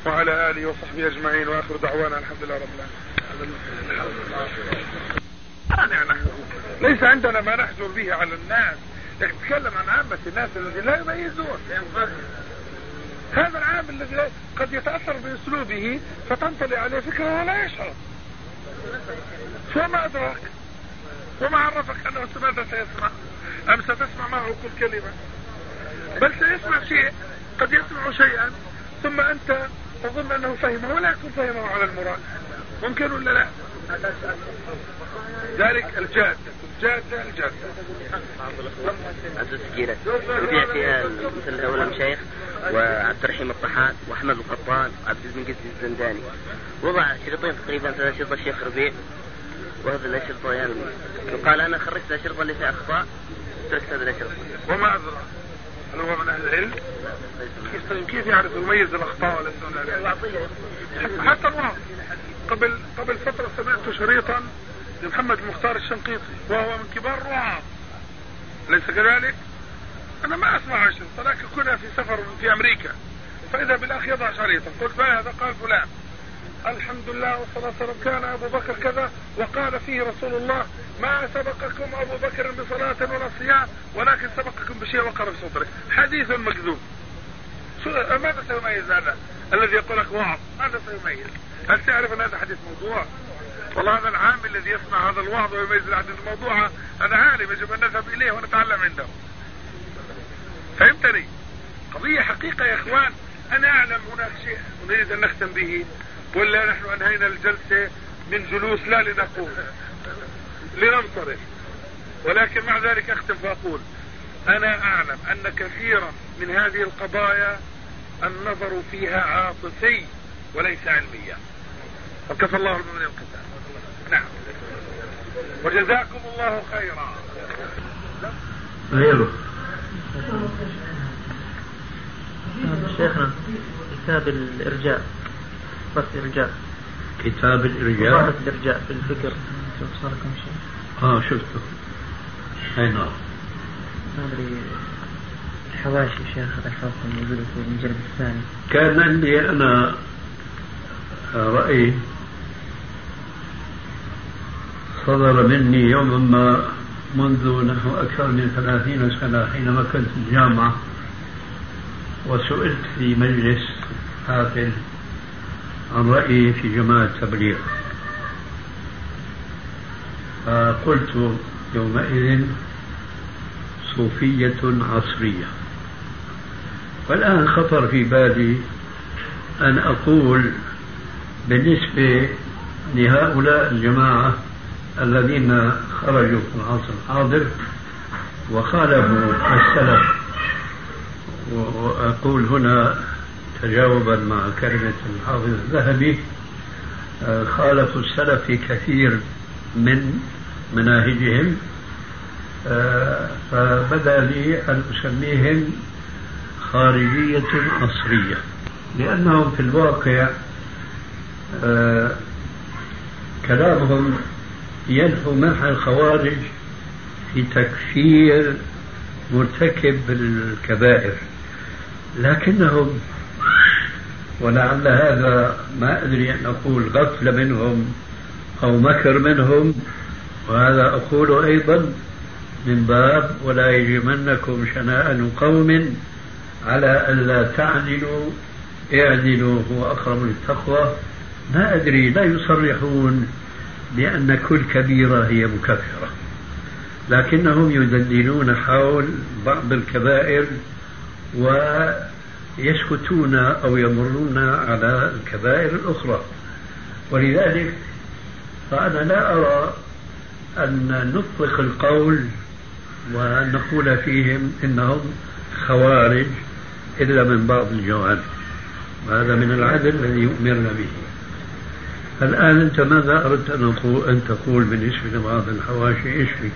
وعلى آله وصحبه أجمعين وآخر دعوانا الحمد لله رب العالمين. ليس عندنا ما نحجر به على الناس. نتكلم عن عامة الناس الذين لا يميزون. هذا العام الذي قد يتأثر بأسلوبه فتنطلي عليه فكرة ولا يشعر. وما أدراك؟ وما عرفك أنه ماذا سيسمع؟ أم ستسمع معه كل كلمة؟ بل سيسمع شيء قد يسمع شيئا ثم أنت تظن أنه فهمه ولا يكون فهمه على المراد. ممكن ولا لا؟ ذلك الجادة الجادة الجادة عدد تسجيلات وضع فيها مثل هؤلاء المشايخ وعبد الرحيم الطحان وأحمد القطان وعبد المنقذ الزنداني. وضع شريطين تقريبا ثلاث شرطة الشيخ ربيع وهذا الاشرطه يعني يقال أنا خرجت الاشرطه اللي فيها أخطاء تركت هذه الاشرطه وما أدرى. هل هو من أهل العلم؟ كيف كيف يعرف يميز الأخطاء ولا حتى الوعظ قبل قبل فترة سمعت شريطا لمحمد المختار الشنقيطي وهو من كبار الوعاظ أليس كذلك؟ أنا ما أسمع عشر ولكن كنا في سفر في أمريكا. فإذا بالأخ يضع شريطا قلت ما هذا؟ قال فلان. الحمد لله والصلاة والسلام كان أبو بكر كذا وقال فيه رسول الله ما سبقكم أبو بكر بصلاة ولا صيام ولكن سبقكم بشيء وقر في صدره حديث مكذوب. ماذا سيميز هذا؟ الذي يقول لك وعظ ماذا سيميز؟ هل تعرف أن هذا حديث موضوع؟ والله هذا العام الذي يسمع هذا الوعظ ويميز الحديث الموضوع هذا عالم يجب أن نذهب إليه ونتعلم عنده. فهمتني؟ قضية حقيقة يا إخوان. أنا أعلم هناك شيء نريد أن نختم به ولا نحن أنهينا الجلسة من جلوس لا لنقوم لننصرف. ولكن مع ذلك أختم فأقول أنا أعلم أن كثيرا من هذه القضايا النظر فيها عاطفي وليس علميا. وكفى الله المؤمنين القتال وجزاكم الله خيرا. غيره. شيخنا كتاب الإرجاء بس إرجاء كتاب الإرجاء؟ بس الإرجاء في الفكر. شوف صار كم شيء؟ آه شفته. أي نعم. ما أدري. الحواشي شيخ الحافظ موجودة في المجلد الثاني. كان عندي أنا رأي صدر مني يوما ما منذ نحو أكثر من ثلاثين سنة حينما كنت في الجامعة وسئلت في مجلس حافل عن رأيي في جماعة التبليغ. فقلت يومئذ صوفية عصرية. والآن خطر في بالي أن أقول بالنسبة لهؤلاء الجماعة الذين خرجوا في العصر الحاضر وخالفوا السلف. وأقول هنا تجاوبا مع كلمة الحافظ الذهبي خالفوا السلف في كثير من مناهجهم فبدأ لي أن أسميهم خارجية عصرية لأنهم في الواقع كلامهم ينفو منح الخوارج في تكفير مرتكب الكبائر. لكنهم ولعل هذا ما أدري أن أقول غفلة منهم أو مكر منهم وهذا أقول أيضا من باب ولا يجرمنكم شنآن قوم على ألا تعدلوا اعدلوا هو أقرب للتقوى ما أدري لا يصرحون. بأن كل كبيرة هي مكفرة لكنهم يدندنون حول بعض الكبائر ويسكتون أو يمرون على الكبائر الأخرى. ولذلك فأنا لا أرى أن نطلق القول ونقول فيهم إنهم خوارج إلا من بعض الجوانب. وهذا من العدل الذي أمرنا به. الآن أنت ماذا أردت أن تقول بالنسبة لبعض الحواشي إيش فيه؟